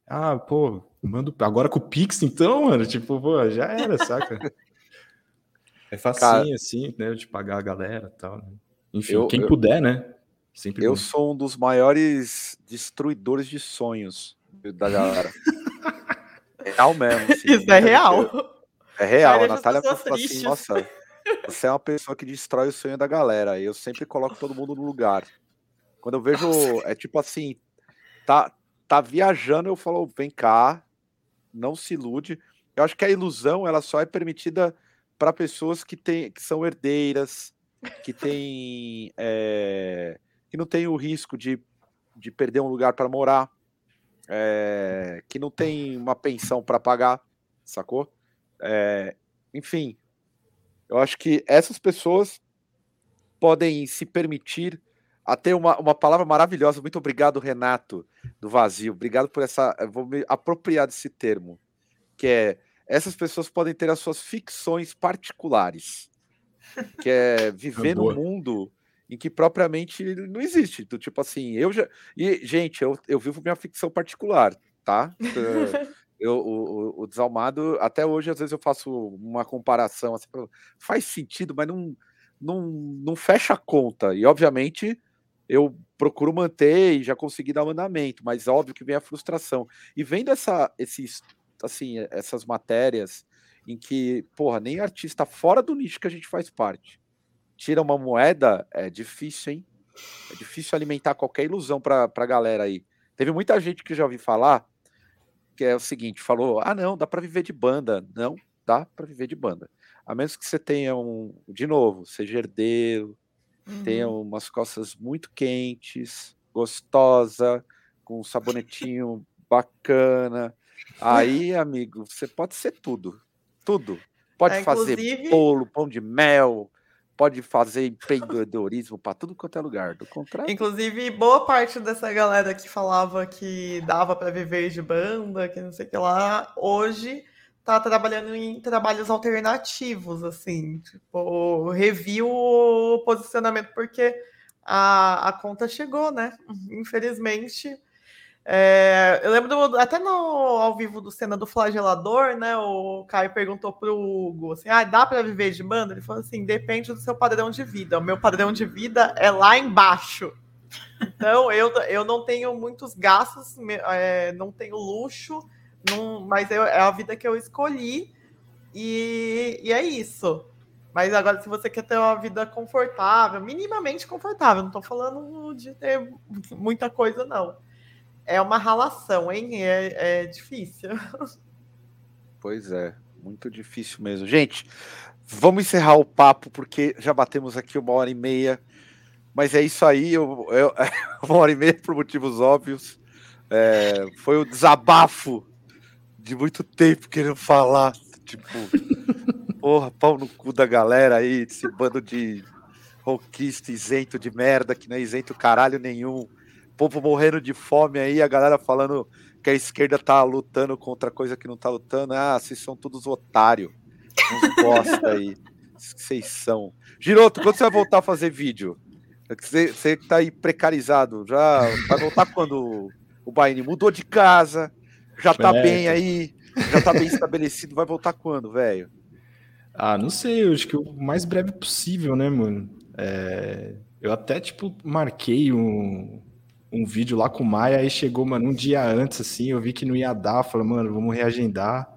Ah, pô, mando agora com o Pix, então, mano, tipo, pô, já era, saca? [LAUGHS] É facinho, Cara, assim, né, de pagar a galera e tal. né? Enfim, eu- quem eu- puder, né? Sempre Eu bom. sou um dos maiores destruidores de sonhos da galera. [LAUGHS] Real mesmo. assim. Isso é real. É real. A Natália falou assim: nossa, você é uma pessoa que destrói o sonho da galera. E eu sempre coloco todo mundo no lugar. Quando eu vejo, é tipo assim, tá, tá viajando, eu falo, vem cá, não se ilude. Eu acho que a ilusão ela só é permitida para pessoas que, tem, que são herdeiras, que [LAUGHS] tem é, que não tem o risco de, de perder um lugar para morar, é, que não tem uma pensão para pagar, sacou? É, enfim, eu acho que essas pessoas podem se permitir até uma, uma palavra maravilhosa. Muito obrigado, Renato, do Vazio. Obrigado por essa. Vou me apropriar desse termo, que é essas pessoas podem ter as suas ficções particulares, que é viver é no mundo em que propriamente não existe. Do tipo assim, eu já. E, gente, eu, eu vivo minha ficção particular, tá? [LAUGHS] Eu, o, o, Desalmado, até hoje, às vezes eu faço uma comparação, assim, faz sentido, mas não, não, não fecha a conta. E, obviamente, eu procuro manter e já consegui dar um andamento, mas óbvio que vem a frustração. E vendo essa, esses, assim, essas matérias em que, porra, nem artista fora do nicho que a gente faz parte tira uma moeda, é difícil, hein? É difícil alimentar qualquer ilusão para a galera aí. Teve muita gente que já ouvi falar que é o seguinte, falou: "Ah, não, dá para viver de banda". Não, dá para viver de banda. A menos que você tenha um, de novo, seja herdeiro, uhum. tenha umas costas muito quentes, gostosa, com um sabonetinho bacana. Aí, amigo, você pode ser tudo. Tudo. Pode é, fazer bolo, pão de mel, pode fazer empreendedorismo para tudo quanto é lugar. Do contrário. Inclusive, boa parte dessa galera que falava que dava para viver de banda, que não sei o que lá, hoje tá trabalhando em trabalhos alternativos, assim, tipo, reviu o posicionamento porque a, a conta chegou, né? Infelizmente, é, eu lembro do, até no ao vivo do cena do flagelador, né? O Caio perguntou pro Hugo assim: ah, dá para viver de banda? Ele falou assim: depende do seu padrão de vida. O meu padrão de vida é lá embaixo. Então eu, eu não tenho muitos gastos, é, não tenho luxo, não, mas eu, é a vida que eu escolhi e, e é isso. Mas agora, se você quer ter uma vida confortável, minimamente confortável, não estou falando de ter muita coisa, não é uma relação, hein? É, é difícil. Pois é, muito difícil mesmo. Gente, vamos encerrar o papo, porque já batemos aqui uma hora e meia. Mas é isso aí, eu, eu [LAUGHS] uma hora e meia por motivos óbvios. É, foi o desabafo de muito tempo querendo falar. Tipo, [LAUGHS] porra, pau no cu da galera aí, esse bando de rockista isento de merda, que não é isento caralho nenhum povo morrendo de fome aí, a galera falando que a esquerda tá lutando contra coisa que não tá lutando. Ah, vocês são todos otários. Uns [LAUGHS] bosta aí. Vocês são. Giroto, quando você vai voltar a fazer vídeo? Você, você tá aí precarizado. Já vai voltar quando o Baini mudou de casa, já tá bem aí, já tá bem estabelecido. Vai voltar quando, velho? Ah, não sei, eu acho que o mais breve possível, né, mano? É... Eu até, tipo, marquei um, um vídeo lá com o Maia, aí chegou, mano, um dia antes, assim, eu vi que não ia dar, falei, mano, vamos reagendar.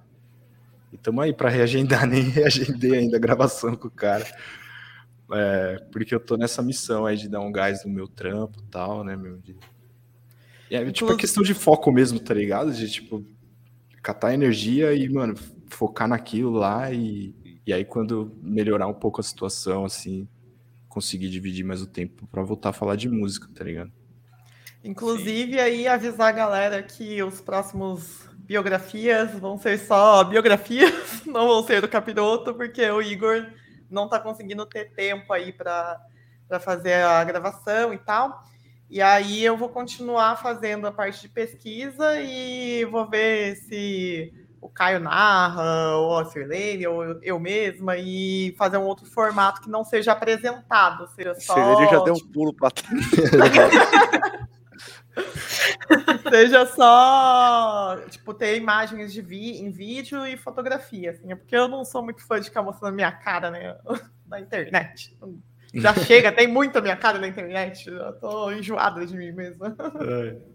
E tamo aí para reagendar, [LAUGHS] nem reagendei ainda a gravação com o cara. É, porque eu tô nessa missão aí de dar um gás no meu trampo e tal, né, meu? De... É, tipo, a questão de foco mesmo, tá ligado? De, tipo, catar energia e, mano, focar naquilo lá e, e aí quando melhorar um pouco a situação, assim, conseguir dividir mais o tempo para voltar a falar de música, tá ligado? Inclusive, Sim. aí avisar a galera que os próximos biografias vão ser só biografias, [LAUGHS] não vão ser do capiroto, porque o Igor não está conseguindo ter tempo aí para fazer a gravação e tal. E aí eu vou continuar fazendo a parte de pesquisa e vou ver se o Caio narra, ou a Sirlene, ou eu, mesma, e fazer um outro formato que não seja apresentado, seja só. Sirlene já deu um pulo para. [LAUGHS] Seja só, tipo, ter imagens de vi em vídeo e fotografia, assim. É porque eu não sou muito fã de ficar mostrando minha cara, né, [LAUGHS] na internet. Já chega, tem muita minha cara na internet. Eu tô enjoada de mim mesma.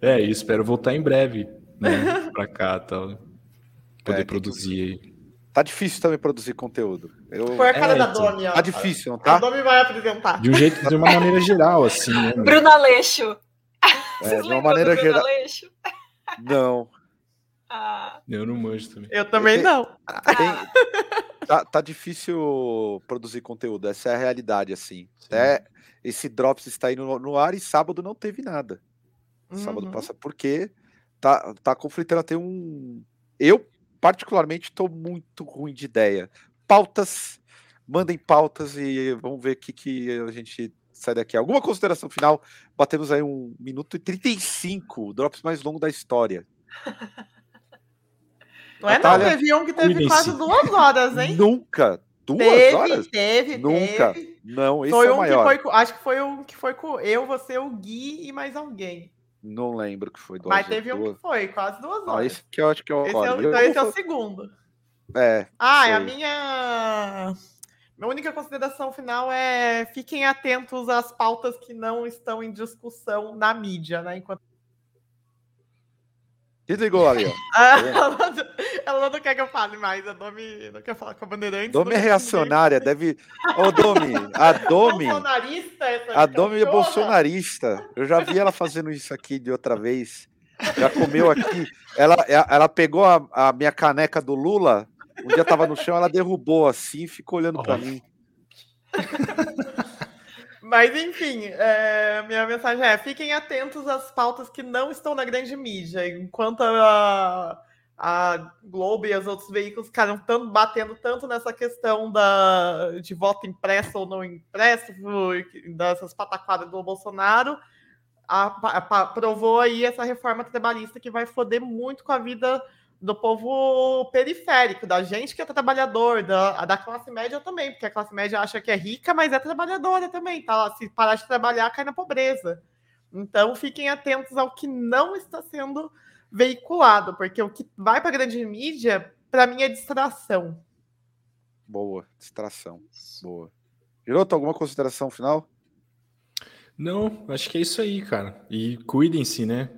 É, é espero voltar em breve, né, pra cá, tal. Poder é, produzir aí. Tá difícil também produzir conteúdo. Eu... Foi a cara É, da então. Domi, ó. Tá difícil, não A tá? Domi vai apresentar. De um jeito, de uma maneira geral, assim, né? Bruna Leixo. É, [LAUGHS] Vocês de uma maneira geral. Leixo? Não. [LAUGHS] Ah, Eu não manjo também. Eu também Tem- não. Tem- tá, tá difícil produzir conteúdo, essa é a realidade, assim. Sim. Até esse Drops está indo no, no ar e sábado não teve nada. Sábado Uhum. passa porque tá, tá conflitando até um. Eu, particularmente, tô muito ruim de ideia. Pautas, mandem pautas e vamos ver o que, que a gente sai daqui. Alguma consideração final? Batemos aí um minuto e 35, o Drops mais longo da história. [LAUGHS] Não é não, teve um que teve quase duas horas, hein? Nunca! Duas teve, horas? teve, Nunca. teve. Não, esse Foi é o um que maior. foi com, acho que foi um que foi com eu, você, o Gui e mais alguém. Não lembro que foi duas Mas teve um duas. que foi, quase duas horas. esse que eu acho que é o Esse é, então esse é o segundo. É, Ah, a minha. Minha única consideração final é fiquem atentos às pautas que não estão em discussão na mídia, né? Enquanto... desligou ali, ó. [LAUGHS] [LAUGHS] Ela, não- quer que eu fale mais, a Domi não quer falar com a Bandeirante. Domi é reacionária, deve. Ô, Domi, a Domi. Bolsonarista, essa A Domi é bolsonarista. Eu já vi ela fazendo isso aqui de outra vez. Já comeu aqui. Ela, ela pegou a, a minha caneca do Lula. Um dia tava no chão, ela derrubou assim e ficou olhando pra Oh. mim. Mas enfim, é, minha mensagem é: fiquem atentos às pautas que não estão na grande mídia. Enquanto a, a Globo e os outros veículos ficaram tanto, batendo tanto nessa questão da, de voto impresso ou não impresso, dessas pataquadas do Bolsonaro, a- a- a- provou aí essa reforma trabalhista que vai foder muito com a vida do povo periférico, da gente que é trabalhador, da, da classe média também, porque a classe média acha que é rica, mas é trabalhadora também, tá? Se parar de trabalhar, cai na pobreza. Então, fiquem atentos ao que não está sendo veiculado, porque o que vai para a grande mídia, para mim, é distração. Boa, distração. Boa. Giroto, alguma consideração final? Não, acho que é isso aí, cara. E cuidem-se, né?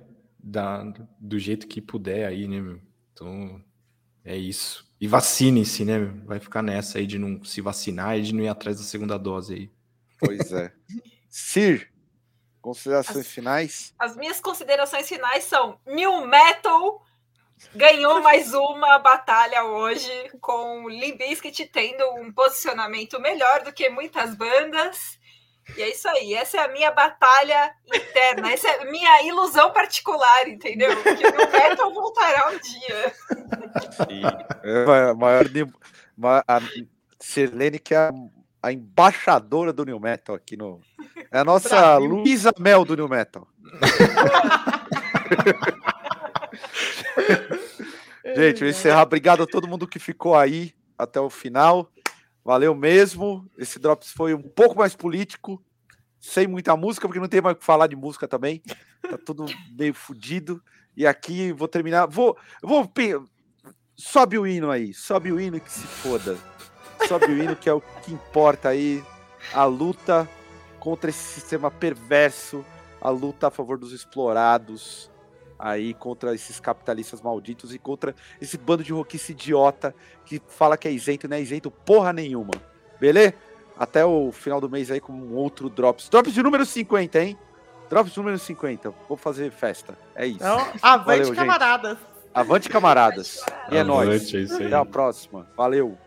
Da, do jeito que puder aí, né, meu? Então, é isso. E vacinem-se, né, meu? Vai ficar nessa aí de não se vacinar e de não ir atrás da segunda dose aí. Pois é. [LAUGHS] Sir, considerações As- finais? as minhas considerações finais são: New Metal ganhou mais uma batalha hoje, com Bizkit tendo um posicionamento melhor do que muitas bandas. E é isso aí, essa é a minha batalha interna, essa é a minha ilusão particular, entendeu? Que o Metal voltará um dia. É a maior. de- ma- A Sirlene, que é a, a embaixadora do New Metal aqui no. É a nossa. Luísa Mel do New Metal. [LAUGHS] Gente, eu vou encerrar. Obrigado a todo mundo que ficou aí até o final. Valeu mesmo. Esse Drops foi um pouco mais político, sem muita música, porque não tem mais o que falar de música também. Tá tudo meio fudido. E aqui vou terminar. Vou. vou sobe o hino aí. Sobe o hino que se foda. Sobe o hino que é o que importa aí. A luta contra esse sistema perverso. A luta a favor dos explorados aí contra esses capitalistas malditos e contra esse bando de roquice idiota que fala que é isento e não é isento porra nenhuma. Beleza? Até o final do mês aí com um outro Drops. Drops de número 50, hein? Drops de número 50. Vou fazer festa. É isso. Então, avante, Valeu, gente. camaradas. Avante, camaradas. [LAUGHS] E é nóis. Avante, é. Até a próxima. Valeu.